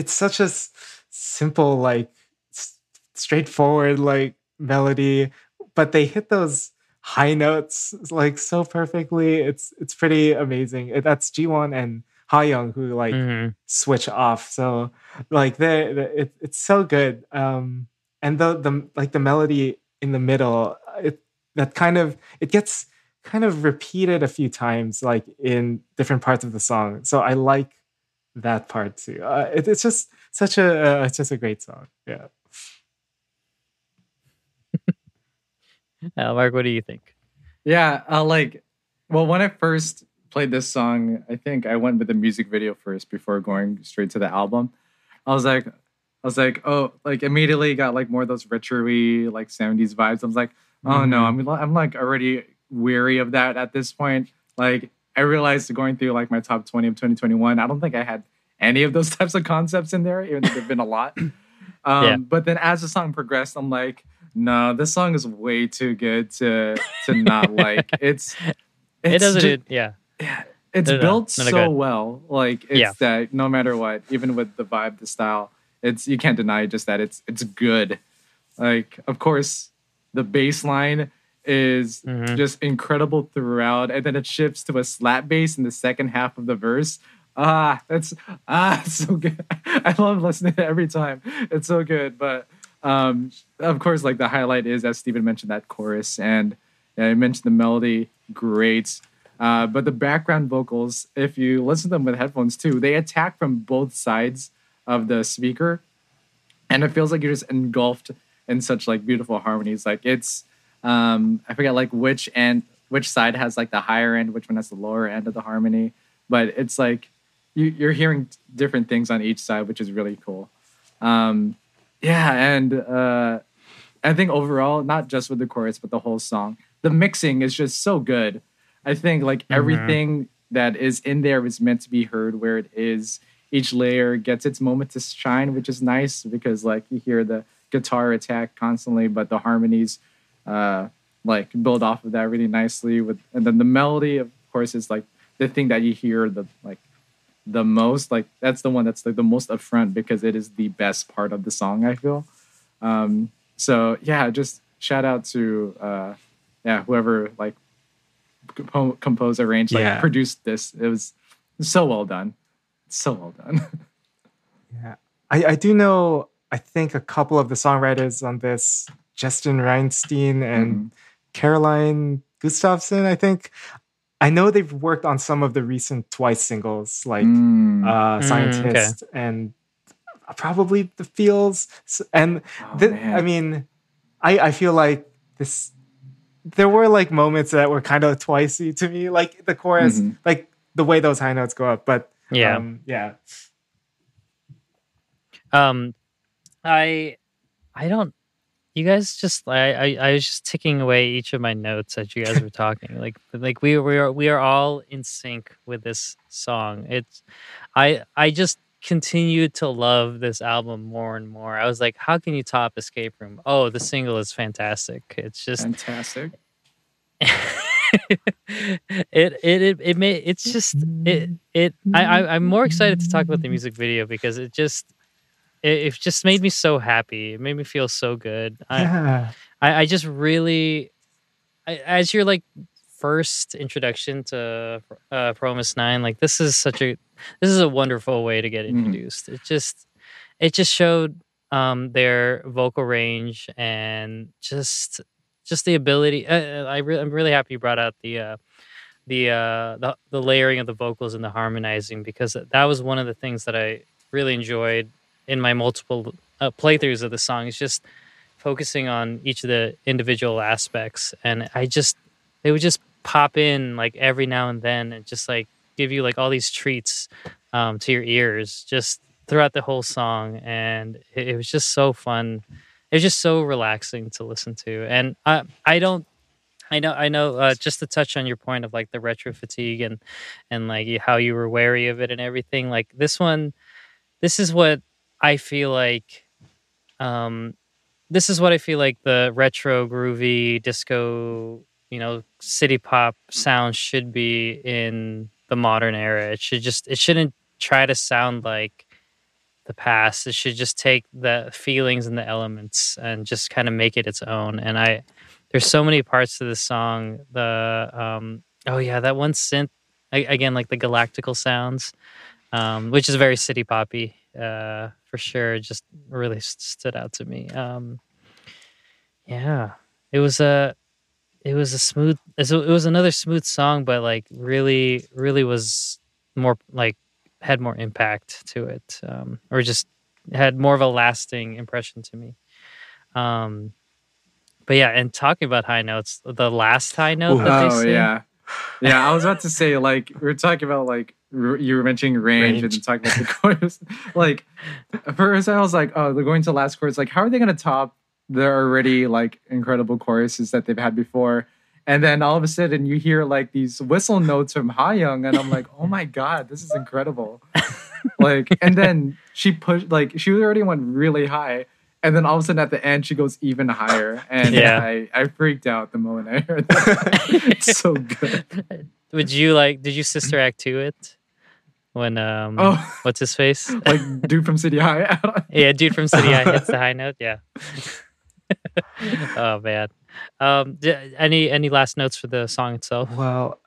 it's such a s- simple like s- straightforward like melody, but they hit those high notes like so perfectly. It's it's pretty amazing. It- That's Jiwon and Hayoung who like Mhm. switch off. So like the, the it, it's so good. Um and the the like the melody in the middle, it that kind of it gets kind of repeated a few times like in different parts of the song. So I like that part too. Uh, it, it's just such a uh, it's just a great song. Yeah. Uh, Mark, what do you think? Yeah, uh, like, well, when I first played this song, I think I went with the music video first before going straight to the album. I was like, I was like, oh, like immediately got like more of those retro-y, like 70s vibes. I was like, oh no, I'm I'm like already weary of that at this point. Like, I realized going through like my top 20 of 2021, I don't think I had any of those types of concepts in there, even though there've been a lot. Um, Yeah. But then as the song progressed, I'm like, no, this song is way too good to to not like. It's, it doesn't. ju- it, yeah. it's No, built No, no, so well. Like it's Yeah. that no matter what, even with the vibe, the style, it's you can't deny just that it's it's good. Like of course, the bass line is Mhm. just incredible throughout, and then it shifts to a slap bass in the second half of the verse. Ah, that's ah, so good. I love listening to it every time. It's so good. But um, of course, like the highlight is as Stephen mentioned that chorus, and yeah, I mentioned the melody, great. Uh, but the background vocals, if you listen to them with headphones too, they attack from both sides of the speaker, and it feels like you're just engulfed in such like beautiful harmonies. Like it's, um, I forget like which end, which side has like the higher end, which one has the lower end of the harmony, but it's like you, you're hearing different things on each side, which is really cool. Um, yeah, and uh, I think overall, not just with the chorus, but the whole song, the mixing is just so good. I think like everything that is in there is meant to be heard where it is. Each layer gets its moment to shine, which is nice because like you hear the guitar attack constantly, but the harmonies uh, like build off of that really nicely. With and then the melody, of course, is like the thing that you hear the like the most. Like that's the one that's like the most upfront because it is the best part of the song. I feel. Um, so yeah, just shout out to uh, yeah whoever like compo- composed, arranged, like Yeah. produced this. It was so well done, so well done. Yeah. I, I do know, I think a couple of the songwriters on this, Justin Reinstein and Caroline Gustafsson, I think. I know they've worked on some of the recent Twice singles, like Mm. uh, Mm, Scientist and probably The Feels. And Oh, the. I mean, I, I feel like this. There were like moments that were kind of twicey to me, like the chorus, Mhm. like the way those high notes go up. But Yeah. um, yeah, Um, I, I don't. You guys just I, I I was just ticking away each of my notes as you guys were talking. Like like we we are we are all in sync with this song. It's I I just continue to love this album more and more. I was like, how can you top Escape Room? Oh, the single is fantastic. It's just Fantastic. it it it it may it's just it it I, I I'm more excited to talk about the music video because it just it, it just made me so happy. It made me feel so good. I yeah. I, I just really I, as your like first introduction to uh fromis 9 like this is such a this is a wonderful way to get Mhm. introduced. It just it just showed um their vocal range and just just the ability uh, I re- I'm really happy you brought out the uh the uh the, the layering of the vocals and the harmonizing because that was one of the things that I really enjoyed in my multiple uh, playthroughs of the song. Is just focusing on each of the individual aspects. And I just they would just pop in like every now and then and just like give you like all these treats um, to your ears just throughout the whole song. And it, it was just so fun. It was just so relaxing to listen to. And i i don't i know i know uh, just to touch on your point of like the retro fatigue and and like how you were wary of it and everything like this one this is what i feel like um this is what i feel like the retro groovy disco you know city pop sound should be in the modern era. It should just it shouldn't try to sound like the past. It should just take the feelings and the elements and just kind of make it its own. And i there's so many parts to this song. The um, oh yeah, that one synth a- again, like the galactical sounds, um, which is very city poppy uh, for sure. Just really stood out to me. Um, yeah, it was a it was a smooth. It was another smooth song, but like really, really was more like had more impact to it, um, or just had more of a lasting impression to me. Um, but yeah, and talking about high notes, the last high note that they Oh sing, yeah, yeah. I was about to say like we are talking about like you were mentioning range, and Range. then talking about the chorus. like at first I was like, oh, they're going to the last chorus. Like, how are they going to top their already like incredible choruses that they've had before? And then all of a sudden you hear like these whistle notes from Ha Young, and I'm like, oh my god, this is incredible. like, and then she pushed like she already went really high. And then all of a sudden at the end she goes even higher. And Yeah. I, I freaked out the moment I heard that. it's so good. Would you like? Did you sister act to it when um, Oh, what's his face? like dude from City High. Yeah, dude from City High hits the high note. Yeah. oh man. Um, d- any any last notes for the song itself? Well,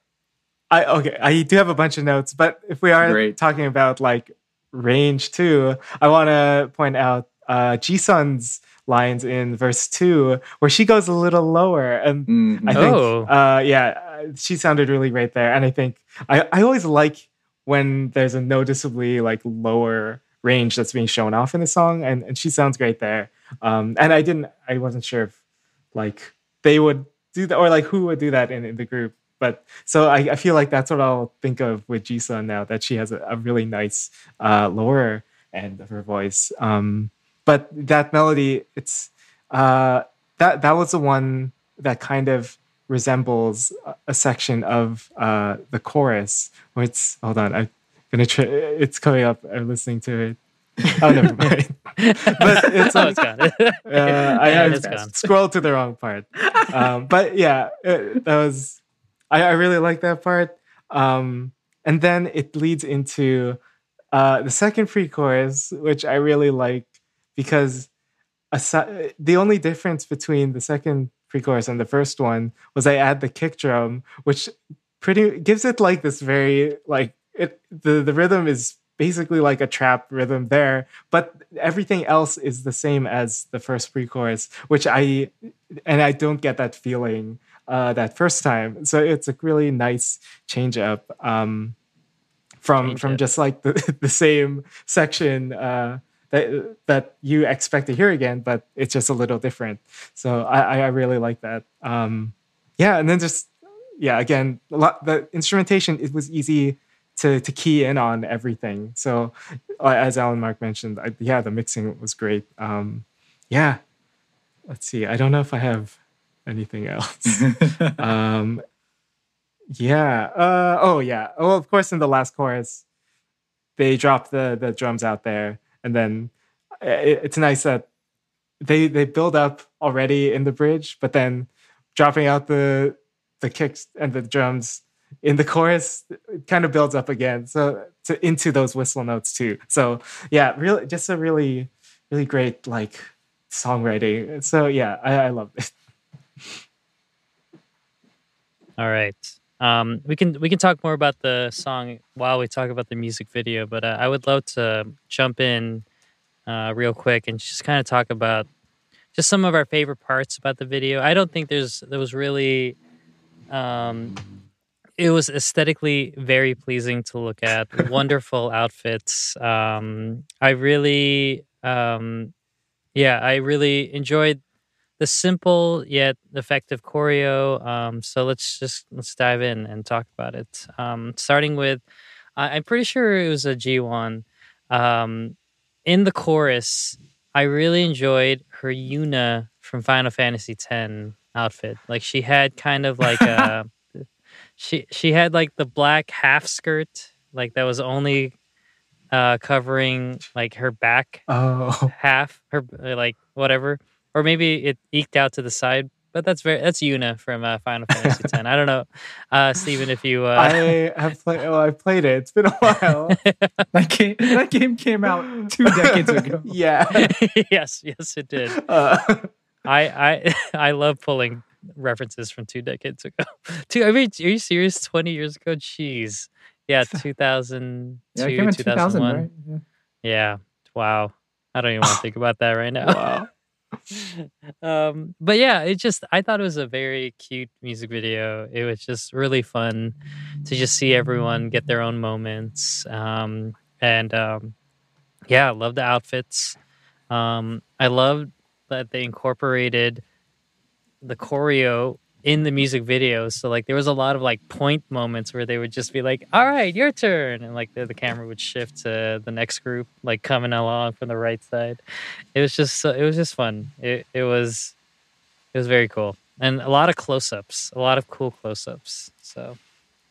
I okay, I do have a bunch of notes, but if we are Great. talking about like range too, I want to point out uh Jisun's lines in verse 2 where she goes a little lower and Mhm. I think Oh. uh yeah, uh, she sounded really great there and I think I I always like when there's a noticeably like lower range that's being shown off in the song and and she sounds great there. Um and I didn't I wasn't sure if like they would do that or like who would do that in, in the group but so I, I feel like that's what I'll think of with Jisun now that she has a, a really nice uh, lower end of her voice. Um, but that melody, it's uh, that that was the one that kind of resembles a, section of uh, the chorus. Where it's hold on, I'm gonna try. It's coming up. I'm listening to it. Oh, never mind. but it's oh, it's gone. uh, I, Yeah, I it's gone. scrolled to the wrong part. Um, but yeah, it, that was. I, I really like that part. Um, and then it leads into uh, the second pre-chorus, which I really like because aside, the only difference between the second pre-chorus and the first one was I add the kick drum, which pretty gives it like this very like it the the rhythm is basically like a trap rhythm there, but everything else is the same as the first pre-chorus, which I and I don't get that feeling uh, that first time. So it's a really nice change up um, from Change from up. just like the, the same section uh, that that you expect to hear again, but it's just a little different. So I, I really like that. Um, yeah, and then just yeah, again, a lot, the instrumentation it was easy to to key in on everything. So uh, as Alan Mark mentioned, I, yeah, the mixing was great. Um, yeah, let's see. I don't know if I have anything else. um, yeah. Uh, oh yeah. Well, of course, in the last chorus, they drop the the drums out there, and then uh, it, it's nice that they they build up already in the bridge, but then dropping out the the kicks and the drums in the chorus it kind of builds up again. So to into those whistle notes too. So yeah really just a really really great like songwriting. So yeah i, I love it. All right. Um, we can we can talk more about the song while we talk about the music video, but uh, I would love to jump in uh, real quick and just kind of talk about just some of our favorite parts about the video. I don't think there's there was really um, it was aesthetically very pleasing to look at. Wonderful outfits. Um, I really um, yeah, I really enjoyed the simple yet effective choreo. Um, so let's just let's dive in and talk about it. Um, starting with, I, I'm pretty sure it was a Jiwon. Um, in the chorus, I really enjoyed her Yuna from Final Fantasy X outfit. Like she had kind of like a, she she had like the black half skirt, like that was only uh covering like her back oh half her like whatever or maybe it eked out to the side but that's very that's Yuna from uh, Final Fantasy X. I don't know, uh, Steven, if you uh, i have played oh i played it it's been a while that game that game came out two decades ago. yeah yes, yes, it did. uh, I I I love pulling references from two decades ago. two, I mean, are you serious? Twenty years ago? Jeez. Yeah, two thousand Yeah, it two, came in two 2000, thousand one. right? Yeah. Yeah. Wow. I don't even want to think about that right now. Wow. Um, but yeah, it just I thought it was a very cute music video. It was just really fun to just see everyone get their own moments. Um, and um, yeah, I love the outfits. Um, I love that they incorporated the choreo in the music videos. So like there was a lot of like point moments where they would just be like, "All right, your turn," and like the, the camera would shift to the next group, like coming along from the right side. It was just so, it was just fun. It it was it was very cool and a lot of close ups, a lot of cool close ups. So,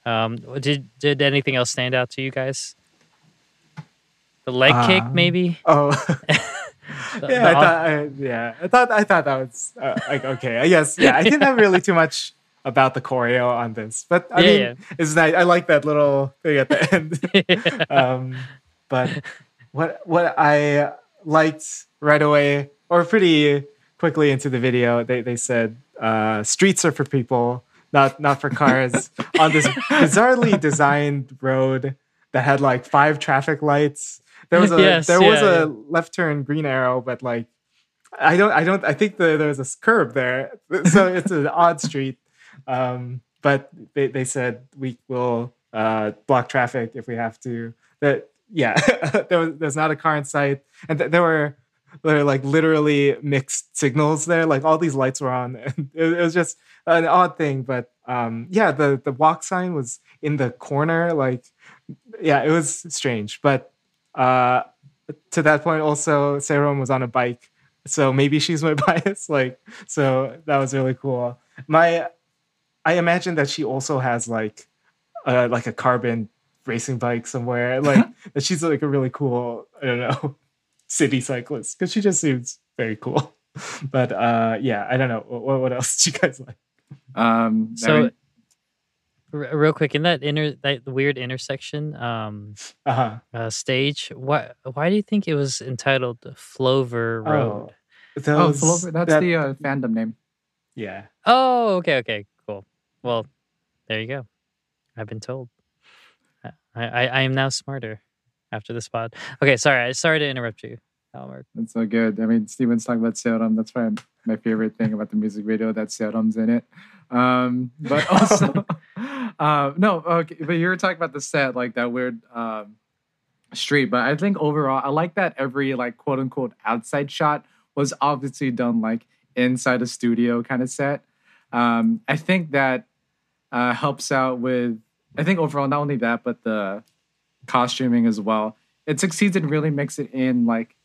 um, did did anything else stand out to you guys? The leg kick, Um, maybe. Oh. The- yeah, the I thought. I, yeah, I thought. I thought that was uh, like okay. I guess. Yeah, I didn't have really too much about the choreo on this, but I Yeah, mean, yeah. it's nice. I like that little thing at the end. um, but what what I liked right away, or pretty quickly into the video, they they said uh, streets are for people, not not for cars. on this bizarrely designed road that had like five traffic lights. There was a Yes, there was yeah, a left turn green arrow, but like I don't I don't I think the, there was a curb there, so it's an odd street. Um, but they, they said we will uh, block traffic if we have to. That yeah, there was there's not a car in sight, and th- there were there were like literally mixed signals there. Like all these lights were on, and it, it was just an odd thing. But um, yeah, the the walk sign was in the corner. Like yeah, it was strange. But uh, to that point, also Saerom was on a bike, so maybe she's my bias. Like so that was really cool. My I imagine that she also has like uh, like a carbon racing bike somewhere. Like that she's like a really cool, I don't know, city cyclist because she just seems very cool. But uh, yeah, I don't know. What, what else do you guys like? Um, I So, mean, r- real quick, in that inner that weird intersection um, Uh huh. uh, stage, why why do you think it was entitled Flover Road? oh, those- Flover, that's that- the uh, fandom name. yeah. Oh, okay, okay, cool. Well, there you go. I've been told. I I, I am now smarter after this pod. Okay, sorry. Sorry to interrupt you, Almark. That's so good. I mean, Steven's talking about Saerom. That's why my favorite thing about the music video that Saerom's in it. Um, but also, uh, no, okay. But you were talking about the set, like that weird um, street. But I think overall, I like that every like quote unquote outside shot was obviously done like inside a studio kind of set. Um, I think that uh, helps out with. I think overall, not only that, but the costuming as well. It succeeds in really mix it in like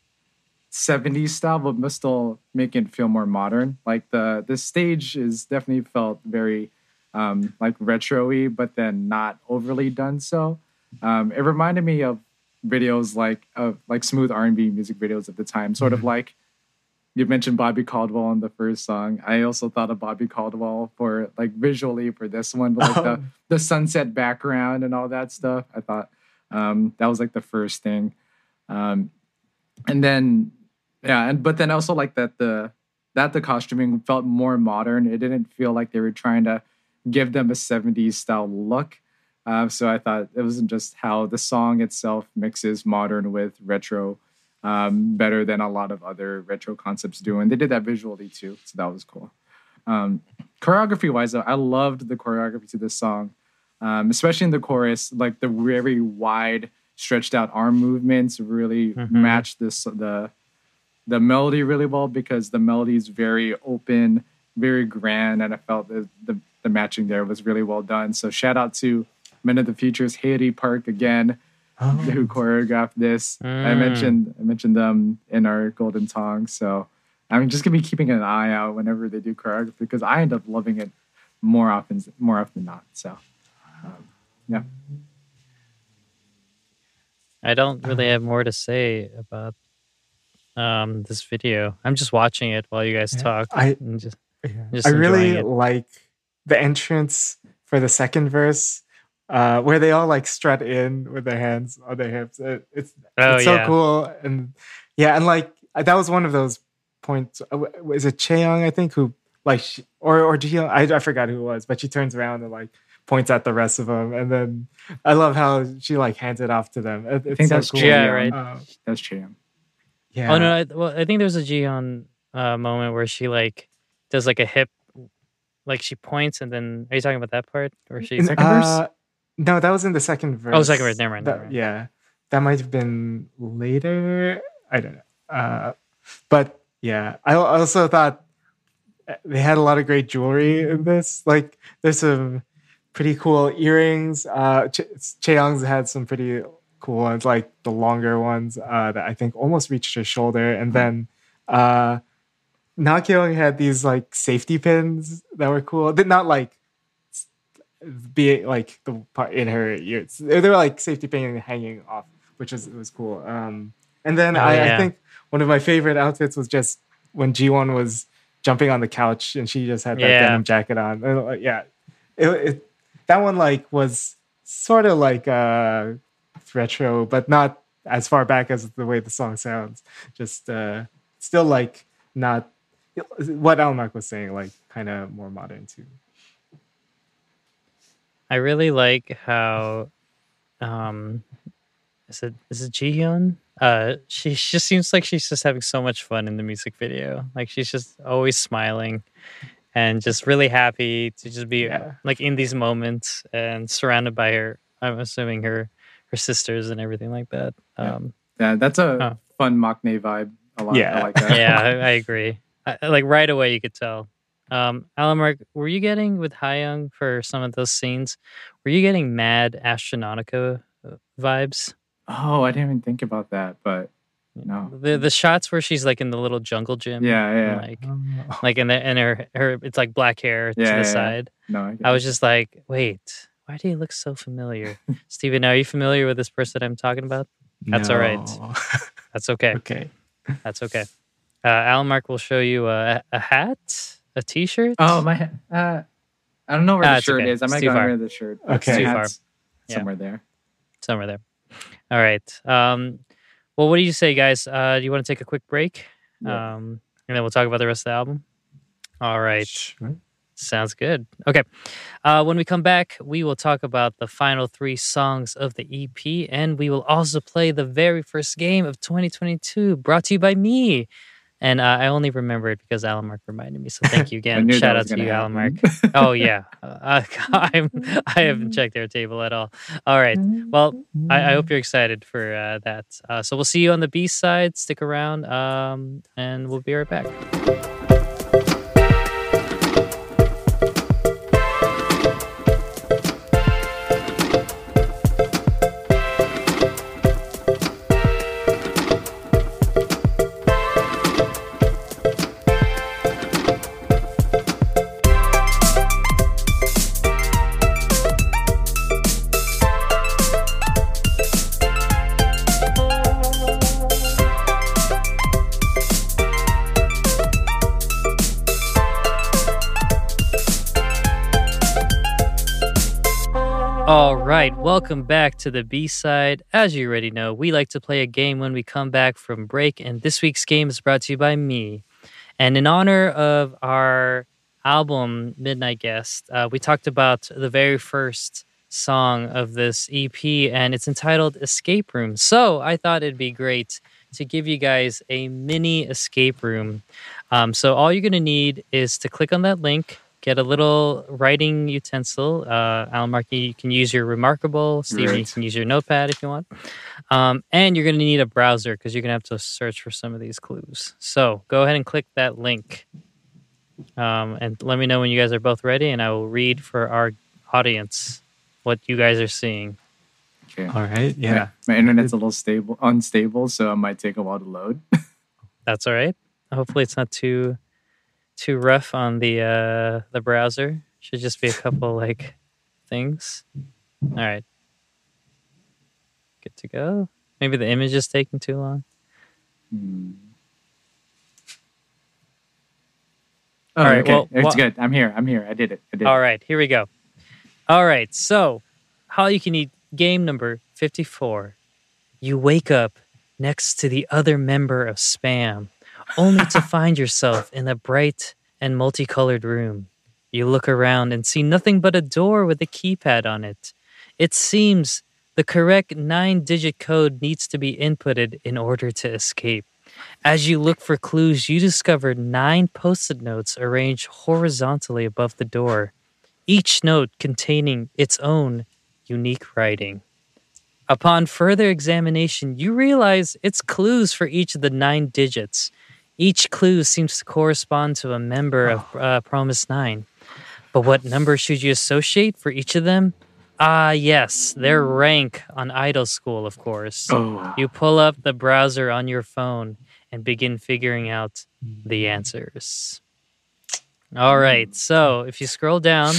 70s style, but still make it feel more modern. Like the the stage is definitely felt very um, like retro-y, but then not overly done so. Um, it reminded me of videos like of like smooth R&B music videos at the time, sort of like you mentioned Bobby Caldwell in the first song. I also thought of Bobby Caldwell for like visually for this one, but like the, Oh. the sunset background and all that stuff. I thought um, that was like the first thing. Um, and then yeah, and but then also like that the that the costuming felt more modern. It didn't feel like they were trying to give them a 70s style look. Uh, so I thought it wasn't just how the song itself mixes modern with retro um, better than a lot of other retro concepts do. And they did that visually too. So that was cool. Um, choreography wise, though, I loved the choreography to this song, um, especially in the chorus. Like the very wide, stretched out arm movements really Mhm. matched this the the melody really well because the melody is very open, very grand, and I felt the, the the matching there was really well done. So shout out to Men of the Futures, Haiti Park again, who choreographed this. I Mm. mentioned I mentioned them in our Golden Tongue. So I'm just gonna be keeping an eye out whenever they do choreography because I end up loving it more often more often than not. So um, yeah. I don't really have more to say about um this video. I'm just watching it while you guys talk. I- and just Yeah. Just I really it. like the entrance for the second verse, uh, where they all like strut in with their hands on their hips. It, it's oh it's so yeah. cool, and yeah, and like that was one of those points. uh, Is it Chaeyoung? I think who like she, or or Jiheon, I I forgot who it was, but she turns around and like points at the rest of them, and then I love how she like hands it off to them. It- it's think so that's cool. Yeah, Jiyeon. right. Uh, That's Cham. yeah. Oh no, I, well, I think there was a Jiyeon uh, moment where she like does like a hip, like she points and then. Are you talking about that part? Or she? Second verse? Uh, no, that was in the second verse. Oh, second verse, never mind, That- never mind. Yeah, that might have been later. I don't know. Uh, but yeah, I also thought uh, they had a lot of great jewelry in this. Like, there's some pretty cool earrings. Uh, Ch- Chaeyoung's had some pretty cool ones, like the longer ones uh, that I think almost reached her shoulder, and then. Uh, Nagyung had these like safety pins that were cool. But not like be like the part in her ears. They were like safety pin hanging off, which was was cool. Um, and then Oh, I, yeah. I think one of my favorite outfits was just when Jiwon was jumping on the couch and she just had that Yeah. denim jacket on. And, uh, yeah, it, it that one like was sort of like uh retro, but not as far back as the way the song sounds. Just uh still like not what Almark was saying, like kind of more modern too. I really like how, um, is it is it Jiheon? Uh, she just seems like she's just having so much fun in the music video. Like she's just always smiling, and just really happy to just be Yeah. like in these moments and surrounded by her. I'm assuming her her sisters and everything like that. Yeah. Um, Yeah, that's a Huh. fun Maknae vibe. A lot. Yeah. I like that. yeah, I, I agree. I, like right away, you could tell. Um, Alan Mark, were you getting with Hyung for some of those scenes? Were you getting mad Astronautica uh, vibes? Oh, I didn't even think about that, but no. The the shots where she's like in the little jungle gym. Yeah, yeah. Like Oh. like in the and her her it's like black hair to the yeah, yeah. side. No, I, I was just like, wait, why do you look so familiar? Steven, are you familiar with this person I'm talking about? That's all right. That's okay. okay. That's okay. Uh, Alan Mark will show you a, a hat, a T-shirt. Oh my! Uh, I don't know where Ah, the shirt okay. is. I might too go far. rid of the shirt. Okay. Too far. Yeah. Somewhere there. somewhere there. All right. Um, well, what do you say, guys? Uh, do you want to take a quick break? Yeah. Um, and then we'll talk about the rest of the album. All right. Sure. Sounds good. Okay. Uh, when we come back, we will talk about the final three songs of the EP, and we will also play the very first game of 2022, brought to you by me. And uh, I only remember it because Alan Mark reminded me. So thank you again. Shout out to you, Alan Mark. Oh yeah, uh, I'm, I haven't checked their table at all. All right. Well, I, I hope you're excited for uh, that. Uh, so we'll see you on the B side. Stick around, um, and we'll be right back. Back to the B side. As you already know, we like to play a game when we come back from break, and this week's game is brought to you by me. And in honor of our album Midnight Guest, uh, we talked about the very first song of this EP, and it's entitled Escape Room. So I thought it'd be great to give you guys a mini escape room. Um, so all you're going to need is to click on that link, get a little writing utensil. Uh, Alan Markey, you can use your Remarkable. Steve, you can use your notepad if you want. Um, and you're going to need a browser because you're going to have to search for some of these clues. So go ahead and click that link. Um, and let me know when you guys are both ready, and I will read for our audience what you guys are seeing. Okay. All right. Yeah. My, my internet's a little stable, unstable, so it might take a while to load. That's all right. Hopefully, it's not too too rough on the uh, the browser. Should just be a couple like things. All right, good to go. Maybe the image is taking too long. All Oh, right, okay. well, it's wha- good. I'm here. I'm here. I did it. I did All it. right, here we go. All right, so Hallyu Can Eat game number 54. You wake up next to the other member of Spam, only to find yourself in a bright and multicolored room. You look around and see nothing but a door with a keypad on it. It seems the correct nine digit code needs to be inputted in order to escape. As you look for clues, you discover nine post it notes arranged horizontally above the door, each note containing its own unique writing. Upon further examination, you realize it's clues for each of the nine digits. Each clue seems to correspond to a member of uh, fromis Nine. But what number should you associate for each of them? Ah, yes, their rank on Idol School, of course. Oh, You pull up the browser on your phone and begin figuring out the answers. All right, so if you scroll down,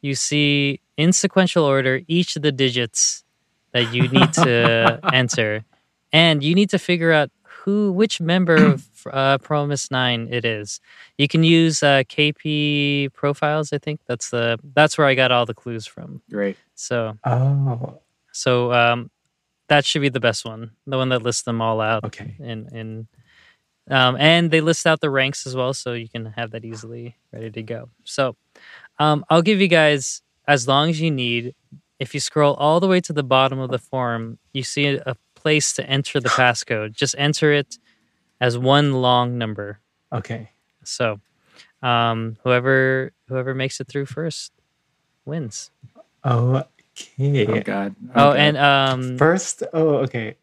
you see in sequential order each of the digits that you need to enter, and you need to figure out who, which member of uh, fromis Nine it is. You can use uh, KP profiles. I think that's the that's where I got all the clues from. great. So Oh, so um, that should be the best one, the one that lists them all out. okay. In in, um, and they list out the ranks as well, so you can have that easily ready to go. So, um, I'll give you guys as long as you need. If you scroll all the way to the bottom of the form, you see a, a place to enter the passcode. Just enter it as one long number. Okay. So, um, whoever whoever makes it through first wins. Okay. Oh Okay. God. Oh, Okay. and um, First, oh, okay.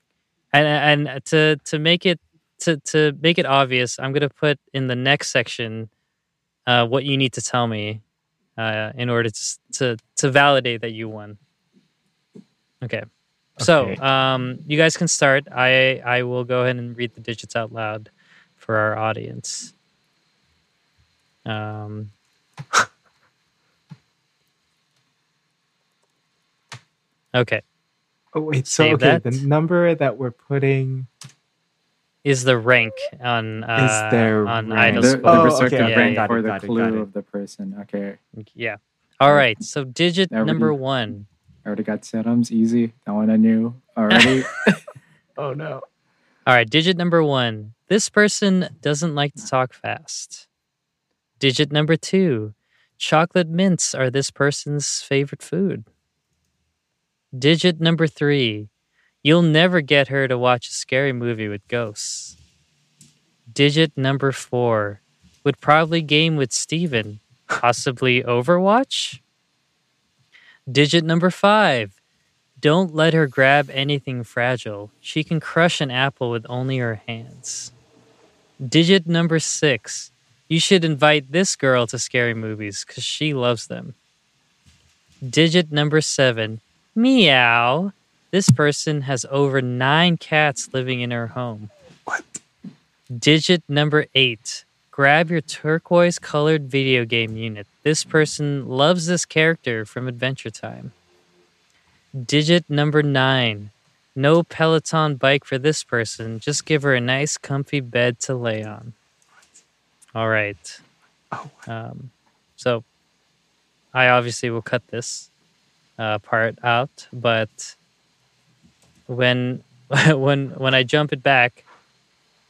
and and to to make it to to make it obvious i'm going to put in the next section uh what you need to tell me uh in order to to to validate that you won okay so um you guys can start i i will go ahead and read the digits out loud for our audience um okay Oh, wait. So, Save okay, that. the number that we're putting. is the rank on uh their on rank. idol the, School. the Oh, berserker okay, okay, rank got it, for the it, clue it. of the person. Okay, Yeah. All right. So digit number one. I already got Saeroms. Easy. That one I knew already. Oh no. All right. Digit number one. This person doesn't like to talk fast. Digit number two. Chocolate mints are this person's favorite food. Digit number three. You'll never get her to watch a scary movie with ghosts. Digit number four. Would probably game with Steven, possibly Overwatch. Digit number five. Don't let her grab anything fragile. She can crush an apple with only her hands. Digit number six. You should invite this girl to scary movies because she loves them. Digit number seven. Meow. This person has over nine cats living in her home. What? Digit number eight. Grab your turquoise colored video game unit. This person loves this character from Adventure Time. Digit number nine. No Peloton bike for this person. Just give her a nice, comfy bed to lay on. All right. Oh, Um, so I obviously will cut this uh, part out, but when when when I jump it back,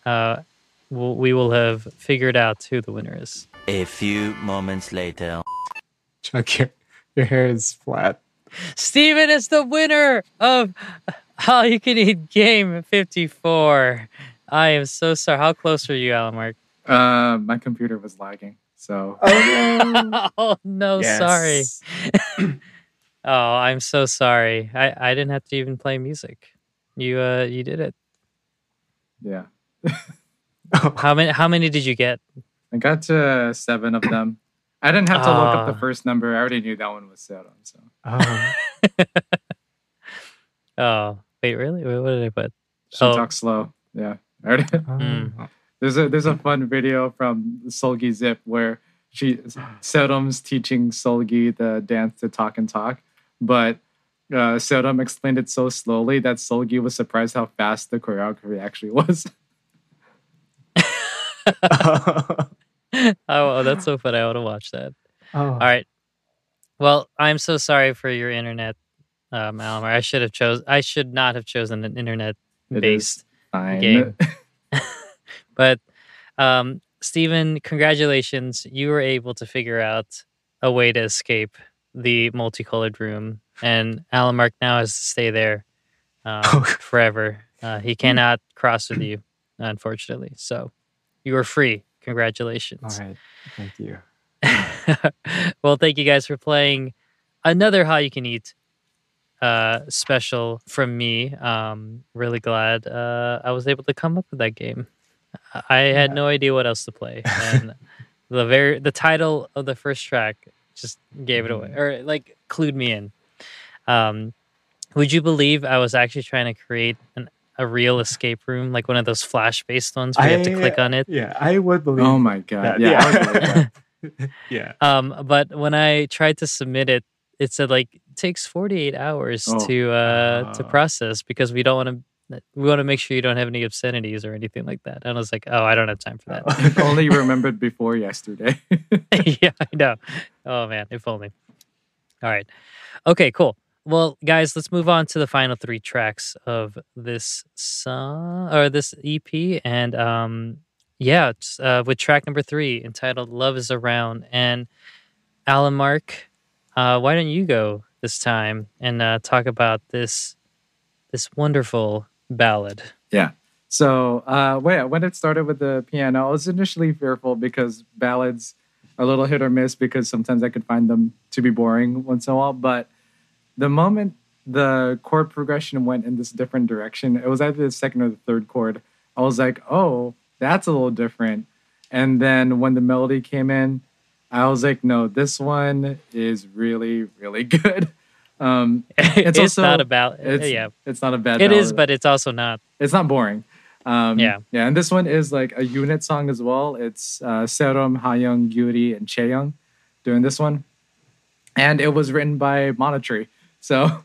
uh, we'll, we will have figured out who the winner is. A few moments later. Chuck, your, your hair is flat. Steven is the winner of Hallyu Can Eat Game 54. I am so sorry. How close were you, Alan Mark? uh, my computer was lagging, so Oh no. oh no, sorry. Oh, I'm so sorry. I, I didn't have to even play music. You uh you did it. yeah. How many how many did you get? I got to seven of them. I didn't have to look up the Ah. first number. I already knew that one was Saerom. So Oh, Oh, wait, really? Wait, what did I put? she Oh. talks slow. Yeah. I already, Mm. there's a there's a fun video from Seulgi Zip where she Saerom's teaching Seulgi the dance to talk and talk, but uh, explained it so slowly that Seulgi was surprised how fast the choreography actually was. Oh, oh, that's so funny. I want to watch that. oh. All right. Well, I'm so sorry for your internet, um, Alamar. I should have chose. I should not have chosen an internet-based game. but um, Stephen, congratulations. You were able to figure out a way to escape the multicolored room, and Alan Mark now has to stay there um, forever. Uh, he cannot cross with you, unfortunately. So you are free. Congratulations. All right. Thank you. well, thank you guys for playing another Hallyu Can Eat uh, special from me. Um, really glad uh, I was able to come up with that game. I I had Yeah. no idea what else to play, and the very the title of the first track just gave it away, or like clued me in. Um, would you believe I was actually trying to create an, a real escape room, like one of those flash based ones where you have to click on it? Yeah, I would believe. Oh my god. that. Yeah. I would believe that. yeah. Um, but when I tried to submit it, it said like takes 48 hours Oh. to uh to Ah. process because we don't want to we want to make sure you don't have any obscenities or anything like that. And I was like, oh, I don't have time for that. If only you remembered before yesterday. yeah, I know. Oh man, if only. All right. Okay, cool. Well, guys, let's move on to the final three tracks of this song or this EP. And um yeah, uh, with track number three entitled Love is Around. And Alan Mark, uh, why don't you go this time and uh, talk about this this wonderful ballad? Yeah. So, uh, when it started with the piano, I was initially fearful because ballads are a little hit or miss because sometimes I could find them to be boring once in a while. But the moment the chord progression went in this different direction, it was either the second or the third chord. I was like, oh, that's a little different. And then when the melody came in, I was like, no, this one is really, really good. Um, It's, also- not about it's, yeah, it's not a bad it is, ballad. but it's also not. it's not boring. Um, Yeah. yeah, and this one is like a unit song as well. It's uh, Saerom, Hayoung, Gyuri, and Chaeyoung doing this one, and it was written by Monotree. So,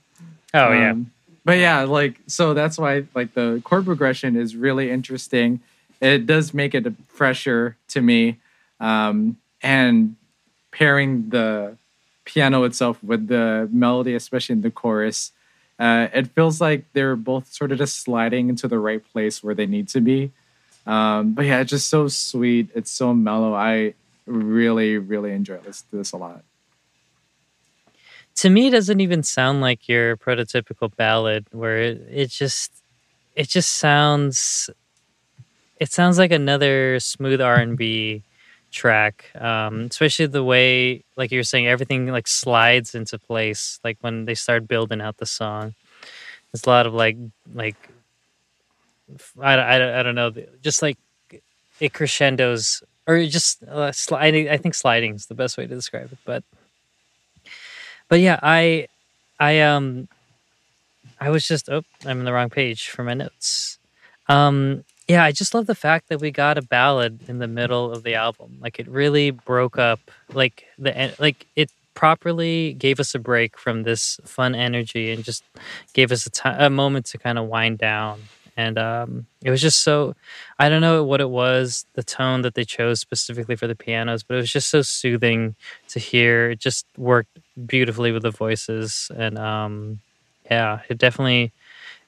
Oh yeah. um, but yeah, like so that's why like the chord progression is really interesting. It does make it a fresher to me, um, and pairing the piano itself with the melody, especially in the chorus, uh, it feels like they're both sort of just sliding into the right place where they need to be. Um, but yeah, it's just so sweet. It's so mellow. I really, really enjoy this this a lot. To me it doesn't even sound like your prototypical ballad where it, it just it just sounds it sounds like another smooth r&b track um, especially the way like you were saying everything like slides into place like when they start building out the song. There's a lot of like like i, I, I don't know just like it crescendos or just uh, sliding i think sliding is the best way to describe it but but yeah i i um i was just oh i'm in the wrong page for my notes. Um yeah i just love the fact that we got a ballad in the middle of the album. Like it really broke up like the like it properly gave us a break from this fun energy and just gave us a ti- a moment to kind of wind down. And um it was just so i don't know what it was the tone that they chose specifically for the pianos but it was just so soothing to hear. It just worked beautifully with the voices and um yeah it definitely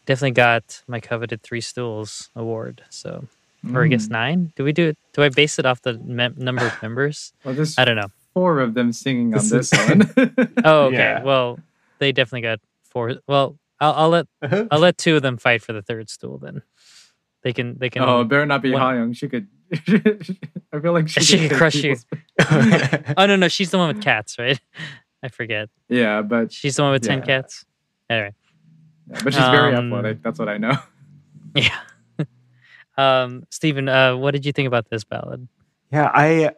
definitely got my coveted three stools award so or i guess Mm. nine do we do it do i base it off the mem- number of members Well, there's i don't know four of them singing on This this one. oh okay Yeah. well they definitely got four well i'll, I'll let Uh-huh. i'll let two of them fight for the third stool then they can they can oh, it better not be One- Hayoung. She could. I feel like she, She could take crush you. oh no no she's the one with cats right i forget Yeah, but she's the one with 10 cats anyway yeah, but she's very Um, athletic. That's what I know. yeah um Stephen, uh what did you think about this ballad Yeah, I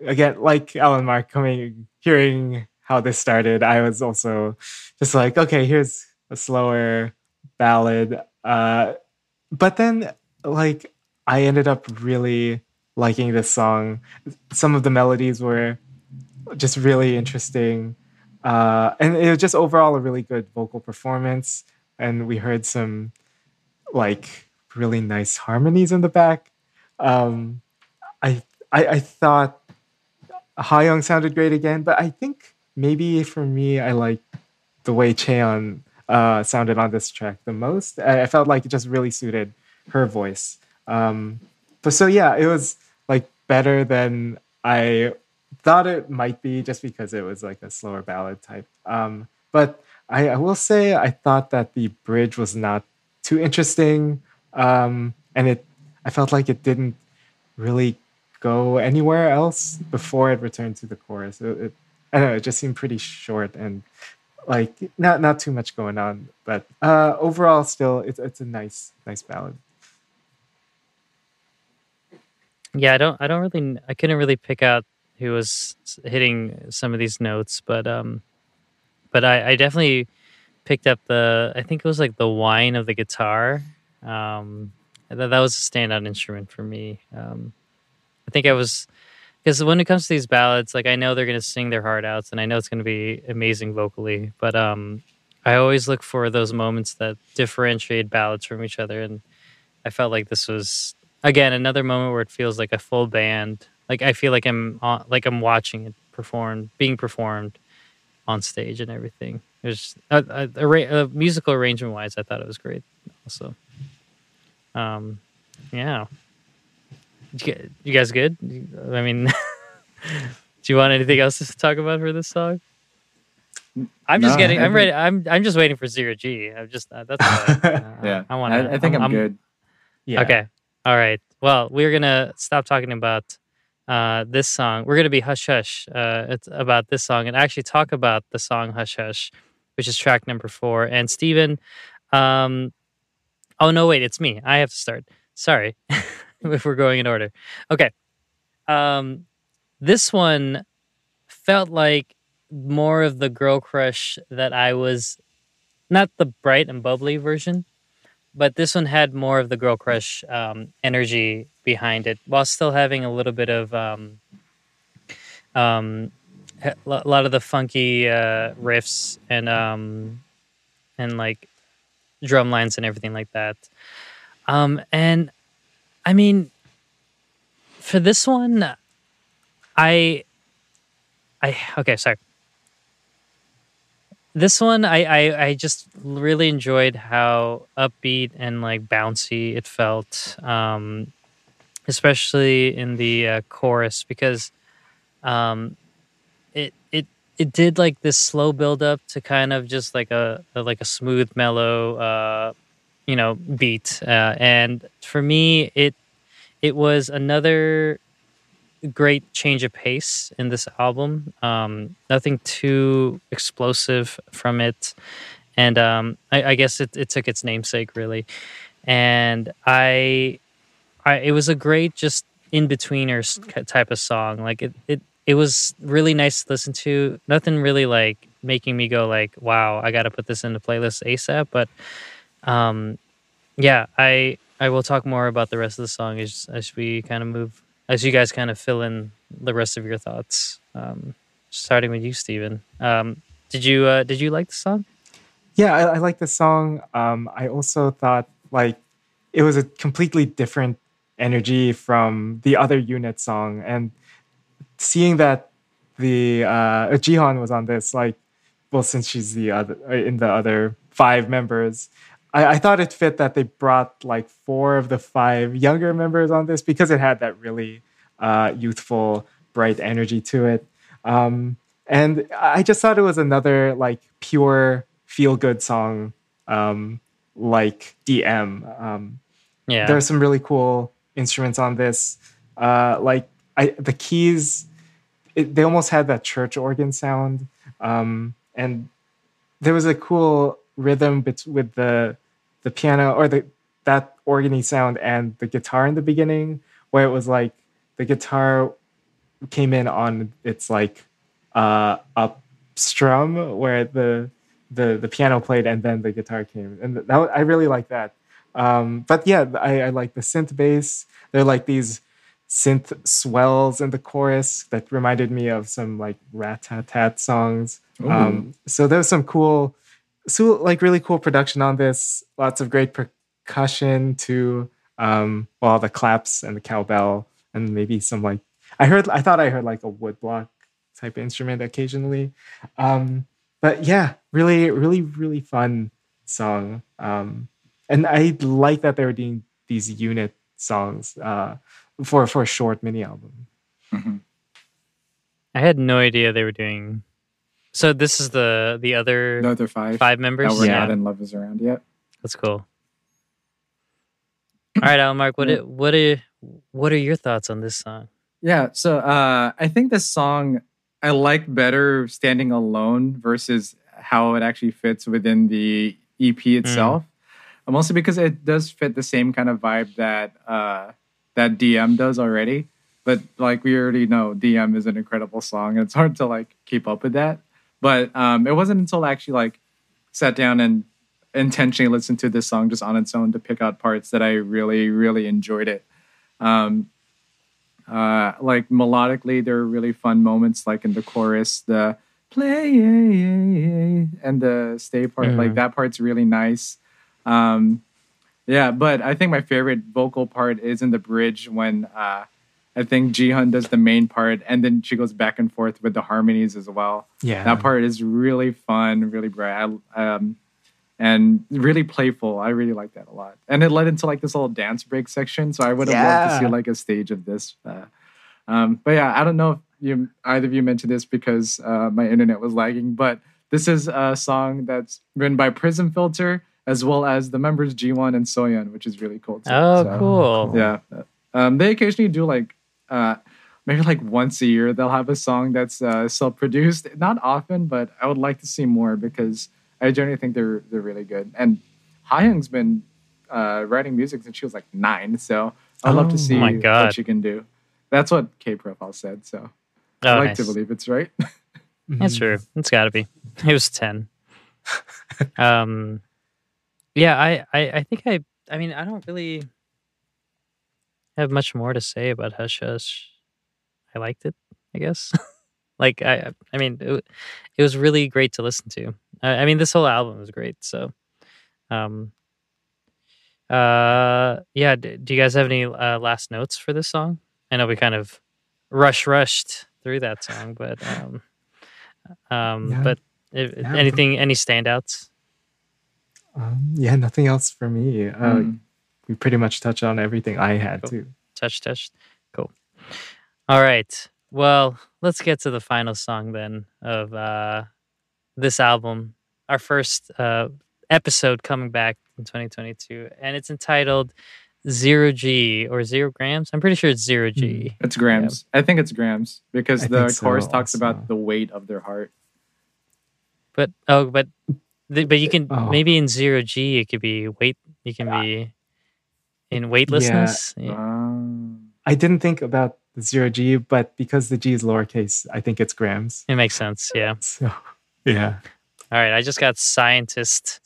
again like Alan Mark coming hearing how this started, I was also just like, okay, here's a slower ballad. Uh but then like I ended up really liking this song. Some of the melodies were just really interesting. Uh and it was just overall a really good vocal performance. And we heard some like really nice harmonies in the back. Um I I, I thought Hayoung sounded great again, but I think maybe for me, I like the way Cheon uh, sounded on this track the most. I, I felt like it just really suited her voice. Um, but so yeah, it was like better than I thought it might be, just because it was like a slower ballad type. Um, but I, I will say I thought that the bridge was not too interesting, um, and it I felt like it didn't really go anywhere else before it returned to the chorus. It, it, I don't know. It just seemed pretty short and like not not too much going on. But uh, overall, still, it's it's a nice nice ballad. Yeah, I don't I don't really I couldn't really pick out who was hitting some of these notes, but um but I, I definitely picked up the I think it was like the whine of the guitar. Um that, that was a standout instrument for me. Um I think I was because when it comes to these ballads, like I know they're gonna sing their heart outs and I know it's gonna be amazing vocally, but um I always look for those moments that differentiate ballads from each other and I felt like this was again another moment where it feels like a full band like i feel like i'm on, like i'm watching it performed being performed on stage and everything it was a, a, a, a musical arrangement wise i thought it was great also um yeah you, guys good i mean do you want anything else to talk about for this song i'm just No, getting I i'm ready i'm i'm just waiting for zero g i'm just uh, that's what I, uh, Yeah, i want I, I think I'm, good. Yeah. Okay. All right. Well, we're gonna stop talking about uh, this song. We're gonna be hush hush. Uh, it's about this song and actually talk about the song hush hush, which is track number four. And Steven, um, oh no, wait, it's me. I have to start. Sorry, if we're going in order. Okay. Um, this one felt like more of the girl crush that I was, not the bright and bubbly version but this one had more of the girl crush um, energy behind it while still having a little bit of um, um, a lot of the funky uh, riffs and um, and like drum lines and everything like that. Um, and i mean for this one i i okay sorry. This one I, I i just really enjoyed how upbeat and like bouncy it felt. Um especially in the uh, chorus because um it it it did like this slow build up to kind of just like a, a like a smooth mellow uh you know beat uh, and for me it it was another great change of pace in this album. Um, nothing too explosive from it, and um, I, I guess it, it took its namesake really. And I, I it was a great just in betweeners type of song. Like it, it it was really nice to listen to. Nothing really like making me go like, "Wow, I got to put this in the playlist ASAP." But um, yeah, I I will talk more about the rest of the song as as we kind of move as you guys kind of fill in the rest of your thoughts. Um, starting with you, Stephen. Um, did you uh, did you like the song? Yeah, I, I like the song. Um, I also thought like it was a completely different energy from the other unit song, and seeing that the uh, Jiheon was on this, like, well, since she's the other uh, in the other five members, I, I thought it fit that they brought like four of the five younger members on this because it had that really uh, youthful, bright energy to it. Um, and I just thought it was another like pure feel good song, um, like DM. Um, Yeah, There are some really cool instruments on this. Uh, like I, the keys, it, they almost had that church organ sound, um, and there was a cool rhythm bet- with the the piano or the that organy sound and the guitar in the beginning, where it was like the guitar came in on its like uh, up strum, where the the the piano played and then the guitar came, and that I really like that. Um, but yeah, I, I like the synth bass. They're like these synth swells in the chorus that reminded me of some like rat tat tat songs. Um, so there was some cool, so like really cool production on this. Lots of great percussion too. Um, well, the claps and the cowbell and maybe some like I heard. I thought I heard like a woodblock type instrument occasionally. Um, but yeah, really, really, really fun song. Um, and I like that they were doing these unit songs. Uh, for for a short mini album. Mhm. I had no idea they were doing. So this is the the other The other five, five members. that we're Yeah. not in Love Is Around yet. That's cool. All right, Alan Mark, what Yeah. are, what are what are your thoughts on this song? Yeah, so uh, I think this song I like better standing alone versus how it actually fits within the EP itself. Uh, Mostly because it does fit the same kind of vibe that uh, that DM does already. But like we already know, DM is an incredible song. and It's hard to like keep up with that. But um, it wasn't until I actually like sat down and intentionally listened to this song just on its own to pick out parts that I really, really enjoyed it. Um, uh, like melodically, there are really fun moments, like in the chorus, the play and the stay part. Like Mhm. that part's really nice. Um, yeah, but I think my favorite vocal part is in the bridge when uh, I think Jiheon does the main part, and then she goes back and forth with the harmonies as well. Yeah, That part is really fun, really bright, I, um, and really playful. I really like that a lot. And it led into like this little dance break section. So I would have loved to see like a stage of this. Uh, um, but yeah, I don't know if you either of you mentioned this because uh, my internet was lagging, but this is a song that's written by Prismfilter as well as the members Jiwon and Seoyeon, which is really cool. Too. Oh, So, cool. Yeah. Um, they occasionally do like uh, maybe like once a year they'll have a song that's uh, self-produced. Not often, but I would like to see more because I generally think they're they're really good. And Hyung's been uh, writing music since she was like nine, so I'd love Oh to see my God. what she can do. That's what K Profile said, so Oh, I like nice. to believe it's right. That's Mhm. true. It's got to be. It was ten. um, yeah, I, I, I think I, I mean, I don't really have much more to say about Hush Hush. I liked it, I guess. like I, I mean, it, it was really great to listen to. I, I mean, this whole album was great. So, um, uh, yeah. D- do you guys have any uh, last notes for this song? I know we kind of rush rushed through that song, but um, um, Yeah. but if, Yeah, anything, any standouts? Um, yeah, nothing else for me. Uh, Mm. We pretty much touched on everything I had Cool. too. Touch, touch. Cool. All right. Well, let's get to the final song then of uh, this album. Our first uh, episode coming back in 2022, and it's entitled Zero G or Zero Grams. I'm pretty sure it's Zero G. It's grams. I think it's grams because I the think so chorus talks also. about the weight of their heart. But oh, but th- but you can Oh. maybe in Zero G it could be weight. You can be in weightlessness. Yeah. Um, I didn't think about the zero G, but because the G is lowercase, I think it's grams. It makes sense. Yeah. So yeah. All right, I just got scientist.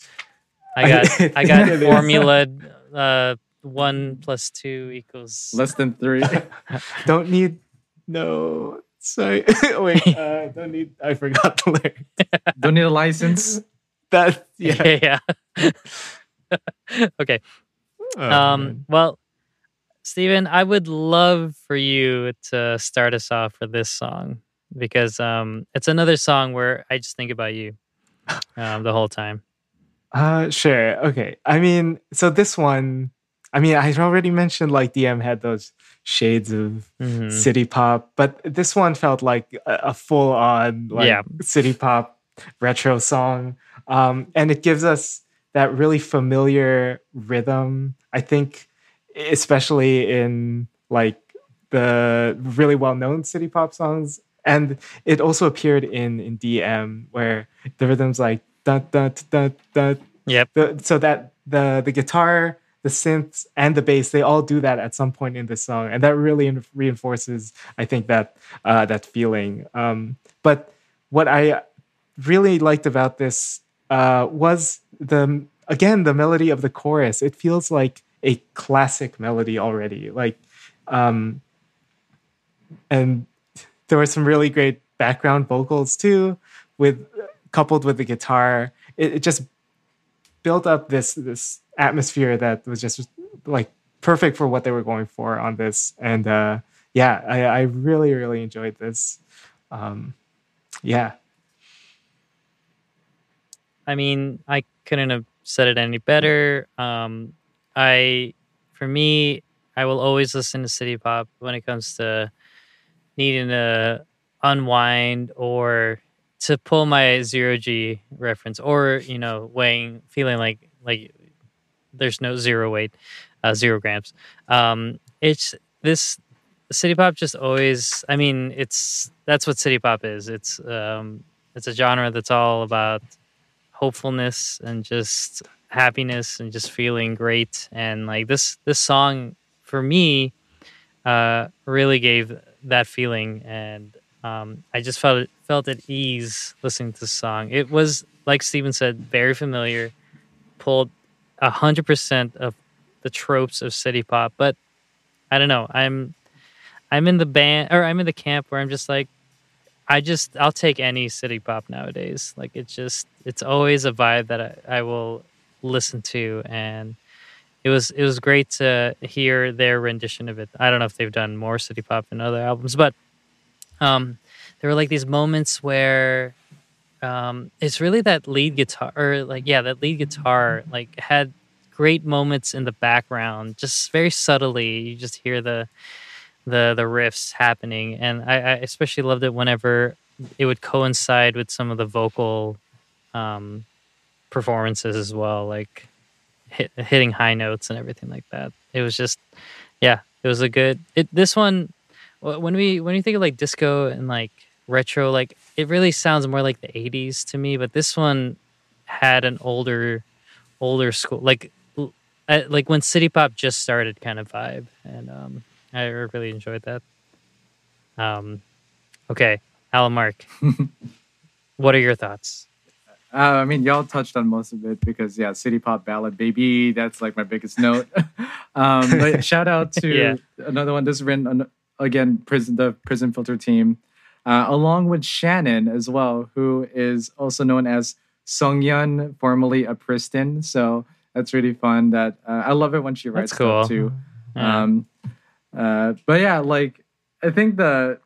I I- got I got formula uh one plus two equals less than three. Don't need no sorry. Wait, uh, don't need I forgot the lyric. Don't need a license. That yeah. yeah. okay. Oh, um man. well Stephen, I would love for you to start us off for this song because um it's another song where I just think about you um the whole time. Uh sure. Okay. I mean, so this one I mean, I already mentioned like DM had those shades of Mhm. city pop, but this one felt like a, a full on like Yeah. city pop retro song. Um, and it gives us that really familiar rhythm. I think, especially in like the really well known city pop songs. And it also appeared in, in DM where the rhythm's like dun dun dun dun. Yep. The, so that the the guitar, the synths, and the bass they all do that at some point in the song, and that really reinforces, I think that uh, that feeling. Um, but what I really liked about this uh, was the again the melody of the chorus. It feels like a classic melody already, like, um, and there were some really great background vocals too, with coupled with the guitar. It, it just built up this this atmosphere that was just like perfect for what they were going for on this. And uh, yeah, I, I really really enjoyed this. Um, yeah, I mean, I couldn't have said it any better. Um, I, for me, I will always listen to city pop when it comes to needing to unwind or to pull my zero G reference, or you know, weighing, feeling like like there's no zero weight, uh, zero grams. Um, it's this city pop just always. I mean, it's that's what city pop is. It's um, it's a genre that's all about hopefulness and just happiness and just feeling great. And like this this song for me uh, really gave that feeling, and um, I just felt felt at ease listening to the song. It was like Steven said, very familiar, pulled a hundred percent of the tropes of city pop, but I don't know. I'm I'm in the band or I'm in the camp where I'm just like I just I'll take any city pop nowadays. Like it's just it's always a vibe that I, I will listen to and it was it was great to hear their rendition of it. I don't know if they've done more city pop in other albums, but um there were like these moments where um it's really that lead guitar or like yeah, that lead guitar like had great moments in the background, just very subtly. You just hear the the the riffs happening, and I, I especially loved it whenever it would coincide with some of the vocal um, performances as well, like hit, hitting high notes and everything like that. It was just, yeah, it was a good. It this one when we when you think of like disco and like retro, like it really sounds more like the '80s to me. But this one had an older older school like like when city pop just started kind of vibe and um i really enjoyed that um okay alan mark what are your thoughts Uh, I mean, y'all touched on most of it because yeah, City Pop Ballad, baby, that's like my biggest note. um, but shout out to Yeah. another one. This is written on, again, prison the Prismfilter team, uh, along with Shannon as well, who is also known as Sungyeon, formerly a Pristin. So that's really fun. That uh, I love it when she writes That's cool. too. Yeah. Um, uh, but yeah, like I think the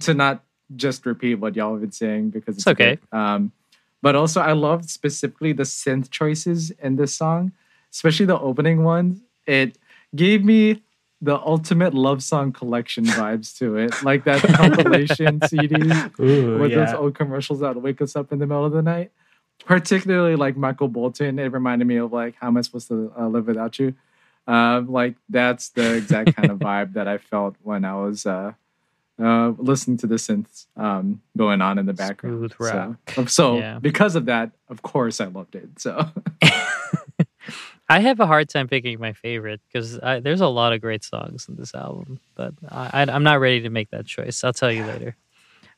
to not just repeat what y'all have been saying because it's, It's okay. good. Um, but also I loved specifically the synth choices in this song, especially the opening ones. It gave me the ultimate love song collection vibes to it, like that compilation CD Ooh, with yeah. those old commercials that wake us up in the middle of the night. Particularly like Michael Bolton, it reminded me of like how am I supposed to uh, live without you? Um, like that's the exact kind of vibe that I felt when I was uh, uh, listening to the synths um, going on in the background. So, so Yeah. because of that, of course, I loved it. So i have a hard time picking my favorite because there's a lot of great songs in this album but I, I, i'm not ready to make that choice i'll tell you later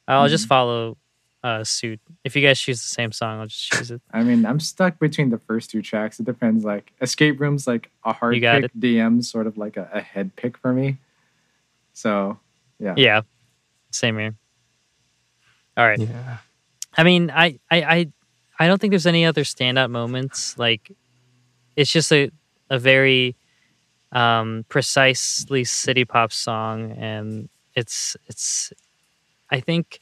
i'll just follow uh, suit if you guys choose the same song i'll just choose it I mean, I'm stuck between the first two tracks. It depends. Like Escape Room's like a hard You got pick. DM's sort of like a, a head pick for me. So yeah. yeah same here all right yeah. I mean, I, I, I, I don't think there's any other standout moments. Like, it's just a, a very um, precisely city pop song, and it's, it's. I think.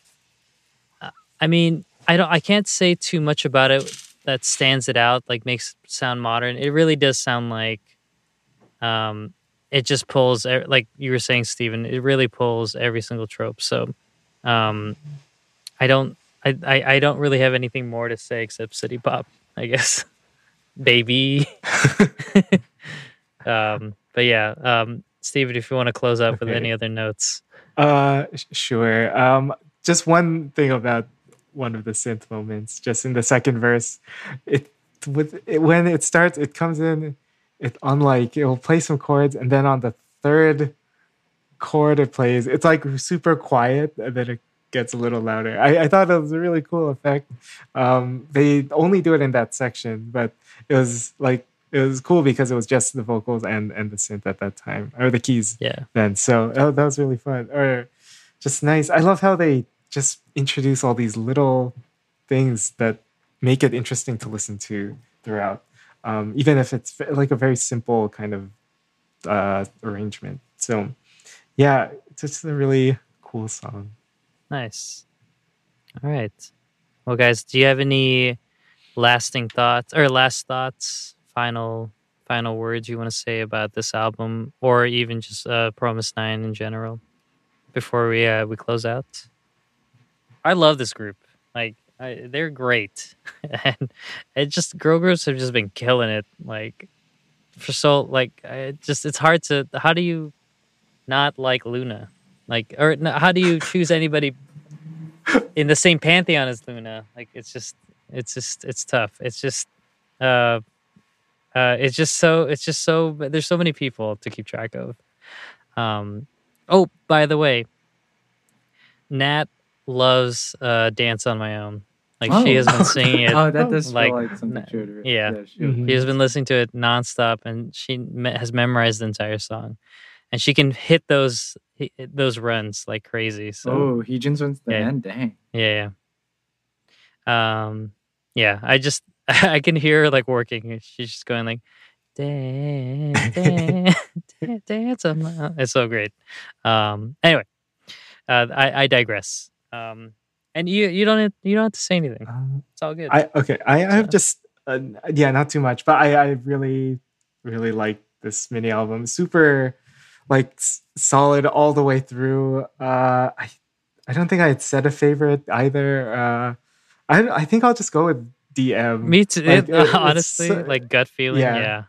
I mean, I don't. I can't say too much about it that stands it out. Like, makes it sound modern. It really does sound like. Um, it just pulls, like you were saying, Stephen. It really pulls every single trope. So, um, I don't. I, I, I don't really have anything more to say except city pop, I guess. Baby. um, but yeah, um, Steven, if you want to close out with any other notes. Uh, sure. Um, just one thing about one of the synth moments, just in the second verse, it with it, when it starts, it comes in. It unlike it will play some chords, and then on the third chord it plays, it's like super quiet, and then it gets a little louder. I, I thought it was a really cool effect. Um, they only do it in that section, but it was like it was cool because it was just the vocals and and the synth at that time, or the keys Yeah. then. So oh, that was really fun. Or just nice. I love how they just introduce all these little things that make it interesting to listen to throughout, um, even if it's like a very simple kind of uh, arrangement. So yeah, it's just a really cool song. Nice. All right. Well, guys, do you have any lasting thoughts or last thoughts, final final words you want to say about this album, or even just uh, fromis_9 in general, before we uh, we close out? I love this group. Like I, they're great, and it just girl groups have just been killing it. Like for so like I just it's hard to how do you not like Loona, like or how do you choose anybody in the same pantheon as Loona? Like it's just it's just it's tough. It's just uh uh it's just so it's just so there's so many people to keep track of. Um oh by the way, Nat loves uh Dance on My Own. Like she has been singing it. oh, that does like, feel like something n- she would. yeah. she would- Mhm. She has been listening to it nonstop, and she me- has memorized the entire song, and she can hit those hit those runs like crazy. So Oh, Heejin's wins the Yeah. end. Dang. yeah, yeah. Um, yeah. I just I can hear her like working. She's just going like, dance, dance, dance, dance. on my-" It's so great. Um. Anyway, uh, I I digress. Um. And you you don't have, you don't have to say anything. Um, It's all good. I okay. I, I have just uh, yeah, not too much, but I I really really like this mini album. Super like s- solid all the way through. Uh, I I don't think I had said a favorite either. Uh, I I think I'll just go with DM. Me too. Like, it- it- honestly, so- like gut feeling. yeah. yeah.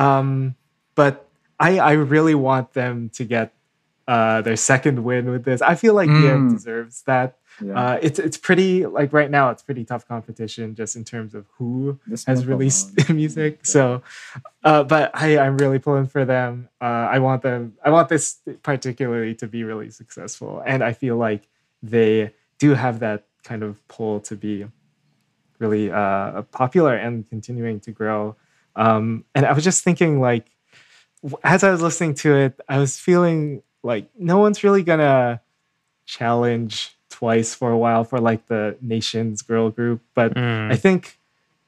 Um, but I I really want them to get uh their second win with this. I feel like Mm. deserves that. Yeah. Uh, it's it's pretty like right now it's pretty tough competition just in terms of who This has released music. Yeah. So, uh, but I I'm really pulling for them. Uh, I want them. I want this particularly to be really successful, and I feel like they do have that kind of pull to be really uh, popular and continuing to grow. Um, and I was just thinking like as I was listening to it, I was feeling like no one's really gonna challenge twice for a while for like the nation's girl group, but Mm. I think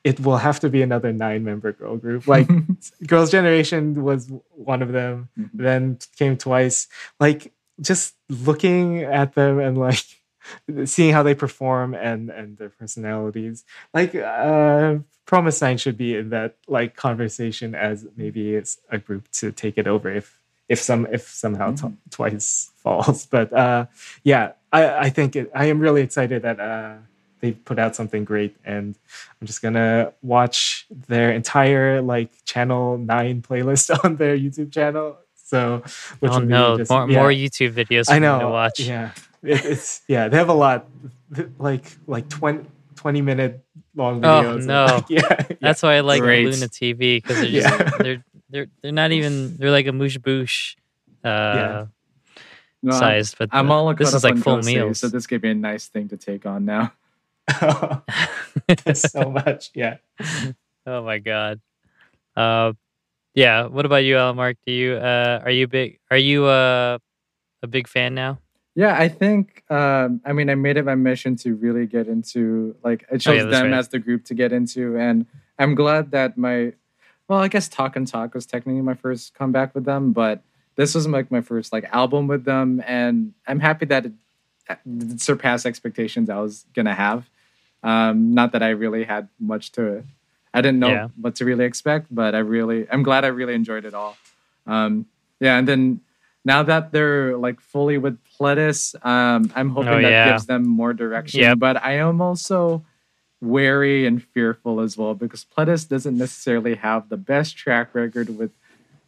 it will have to be another nine member girl group. Like Girls' Generation was one of them, Mhm. then came twice. Like just looking at them and like seeing how they perform and and their personalities. Like uh fromis_9 should be in that like conversation as maybe it's a group to take it over if if some if somehow t- twice falls. But uh yeah, I I think it, I am really excited that uh they put out something great and i'm just gonna watch their entire like channel 9 playlist on their youtube channel so which oh no, just- more, yeah, more YouTube videos i know to watch. yeah it, it's yeah they have a lot like like 20 20 minute long videos. Oh, videos no. Like, yeah, yeah. That's why I like Great. Loona TV because they're just Yeah. they're they're they're not even they're like amuse-bouche uh No, I'm- sized, but I'm the- all this is like full Gosei, meals. so this could be a nice thing to take on now. so much yeah oh my god. Uh, yeah. What about you, Al Mark? Do you uh are you big? Are you uh a big fan now? Yeah, I think. Um, I mean, I made it my mission to really get into like I chose Oh, yeah, them right. as the group to get into, and I'm glad that my, well, I guess Talk and Talk was technically my first comeback with them, but this was like my first like album with them, and I'm happy that it, it surpassed expectations I was gonna have. Um, not that I really had much to, I didn't know Yeah. what to really expect, but I really, I'm glad I really enjoyed it all. Um, yeah, and then now that they're like fully with Pledis, um, I'm hoping Oh, that yeah. gives them more direction. Yeah. But I am also wary and fearful as well because Pledis doesn't necessarily have the best track record with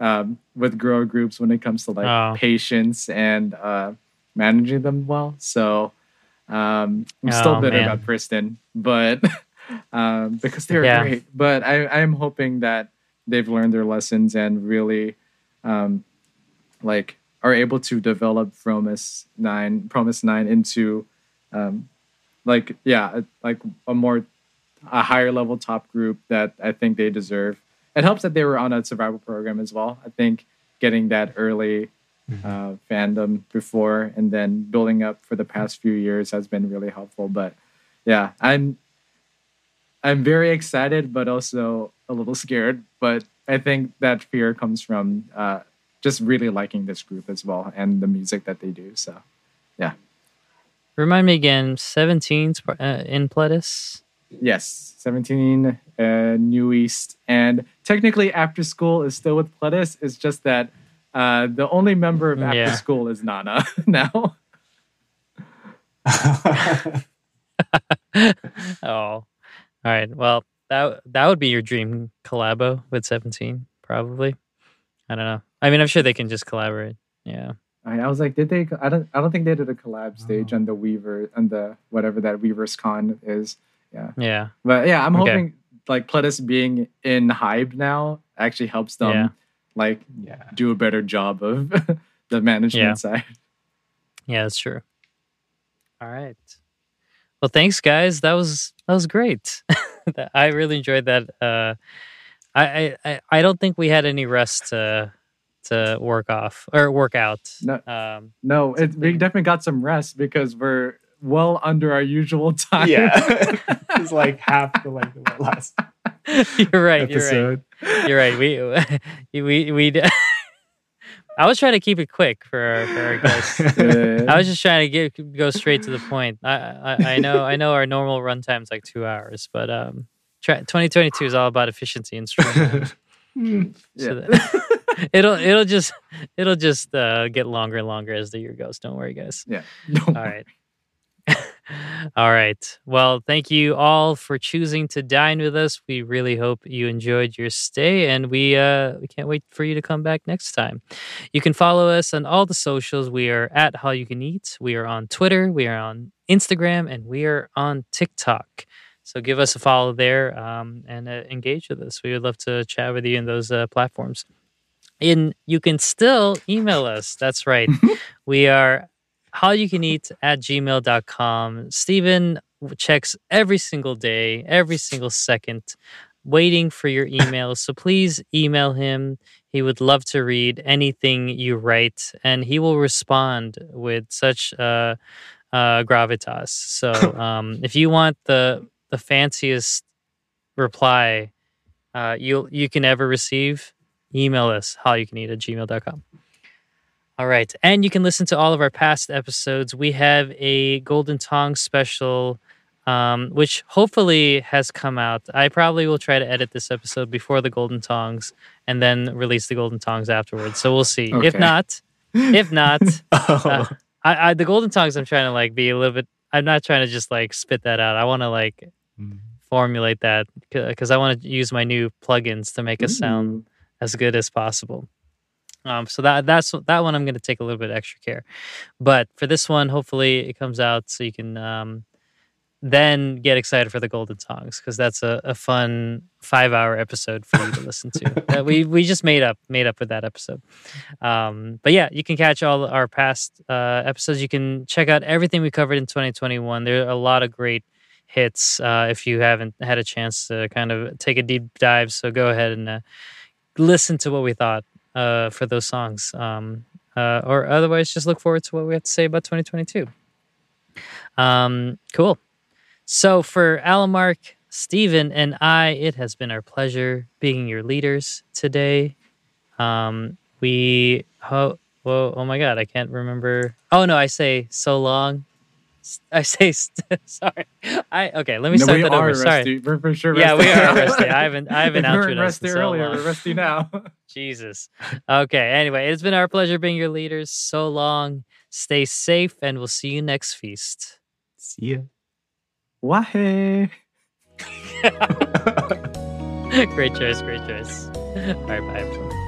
um, with girl groups when it comes to like Oh. patience and uh, managing them well. So um, I'm still Oh, bitter man. about Pristin, but um, because they're Yeah. great. But I, I'm hoping that they've learned their lessons and really um, like are able to develop Promise Nine, fromis_9 into um, like yeah, like a more a higher level top group that I think they deserve. It helps that they were on a survival program as well. I think getting that early uh, fandom before and then building up for the past few years has been really helpful. But yeah, I'm I'm very excited, but also a little scared. But I think that fear comes from uh, just really liking this group as well and the music that they do. So Remind me again. 17 uh, in Pledis. Yes, 17 uh, NU'EST. And technically, After School is still with Pledis. It's just that uh, the only member of After Yeah. School is Nana now. Oh, all right. Well, that that would be your dream collabo with Seventeen, probably. I don't know. I mean, I'm sure they can just collaborate. Yeah. I, I was like, did they? I don't. I don't think they did a collab stage on the Weaver on the whatever that Weverse Con is. Yeah, Yeah. but yeah, I'm Okay. hoping like Pledis being in HYBE now actually helps them Yeah. like yeah. do a better job of the management Yeah. side. Yeah, that's true. All right. Well, thanks, guys. That was that was great. I really enjoyed that. Uh, I, I I I don't think we had any rest to to work off or work out. No. Um, No, it, we definitely got some rest because we're well under our usual time. Yeah. it's like half the length of our last you're right. You're right. episode. You're right. We we we. d- I was trying to keep it quick for our, for our guests. Uh, I was just trying to get go straight to the point. I I, I know I know our normal runtime is like two hours, but um, try, 2022 is all about efficiency and streamlining. so yeah. that, it'll it'll just it'll just uh, get longer and longer as the year goes. Don't worry, guys. yeah. All right. all right. Well, thank you all for choosing to dine with us. We really hope you enjoyed your stay and we uh we can't wait for you to come back next time. You can follow us on all the socials. We are at Hallyu Can Eat. We are on Twitter, we are on Instagram, and we are on TikTok. So give us a follow there um, and uh, engage with us. We would love to chat with you in those uh, platforms. And you can still email us. That's right. we are Hallyu Can Eat at gmail.com. Stephen checks every single day, every single second, waiting for your emails. so please email him. He would love to read anything you write, and he will respond with such uh, uh, gravitas. So um, if you want the the fanciest reply uh, you you can ever receive, email us Hallyu Can Eat at gmail.com. All right. And you can listen to all of our past episodes. We have a Golden Tongue special, um, which hopefully has come out. I probably will try to edit this episode before the Golden Tongues and then release the Golden Tongues afterwards. So we'll see. If not, if not, Oh, uh, I, I the Golden Tongues, I'm trying to like be a little bit. I'm not trying to just like spit that out. I want to like Mm. formulate that because I want to use my new plugins to make us sound as good as possible. Um, so that that's that one I'm going to take a little bit extra care, but for this one, hopefully it comes out so you can um, then get excited for the Golden songs because that's a, a fun five hour episode for you to listen to. that we we just made up made up with that episode. Um, but yeah, you can catch all our past uh, episodes. You can check out everything we covered in 2021. There are a lot of great hits uh, if you haven't had a chance to kind of take a deep dive. So go ahead and uh, listen to what we thought uh, for those songs. Um, uh, or otherwise, just look forward to what we have to say about 2022. Um, cool. So for Alamark, Stephen, and I, it has been our pleasure being your leaders today. Um, we oh, whoa, oh my god, I can't remember. Oh no, I say so long. I say st- sorry. I okay. Let me No, start that over. Sorry. We're for sure. Yeah, we are rusty. I haven't I haven't If we weren't outro us rusty so earlier. long. We're rusty now. Jesus. Okay. Anyway, it's been our pleasure being your leaders. So long. Stay safe, and we'll see you next feast. see ya. Wahe. great choice. Great choice. All right. Bye.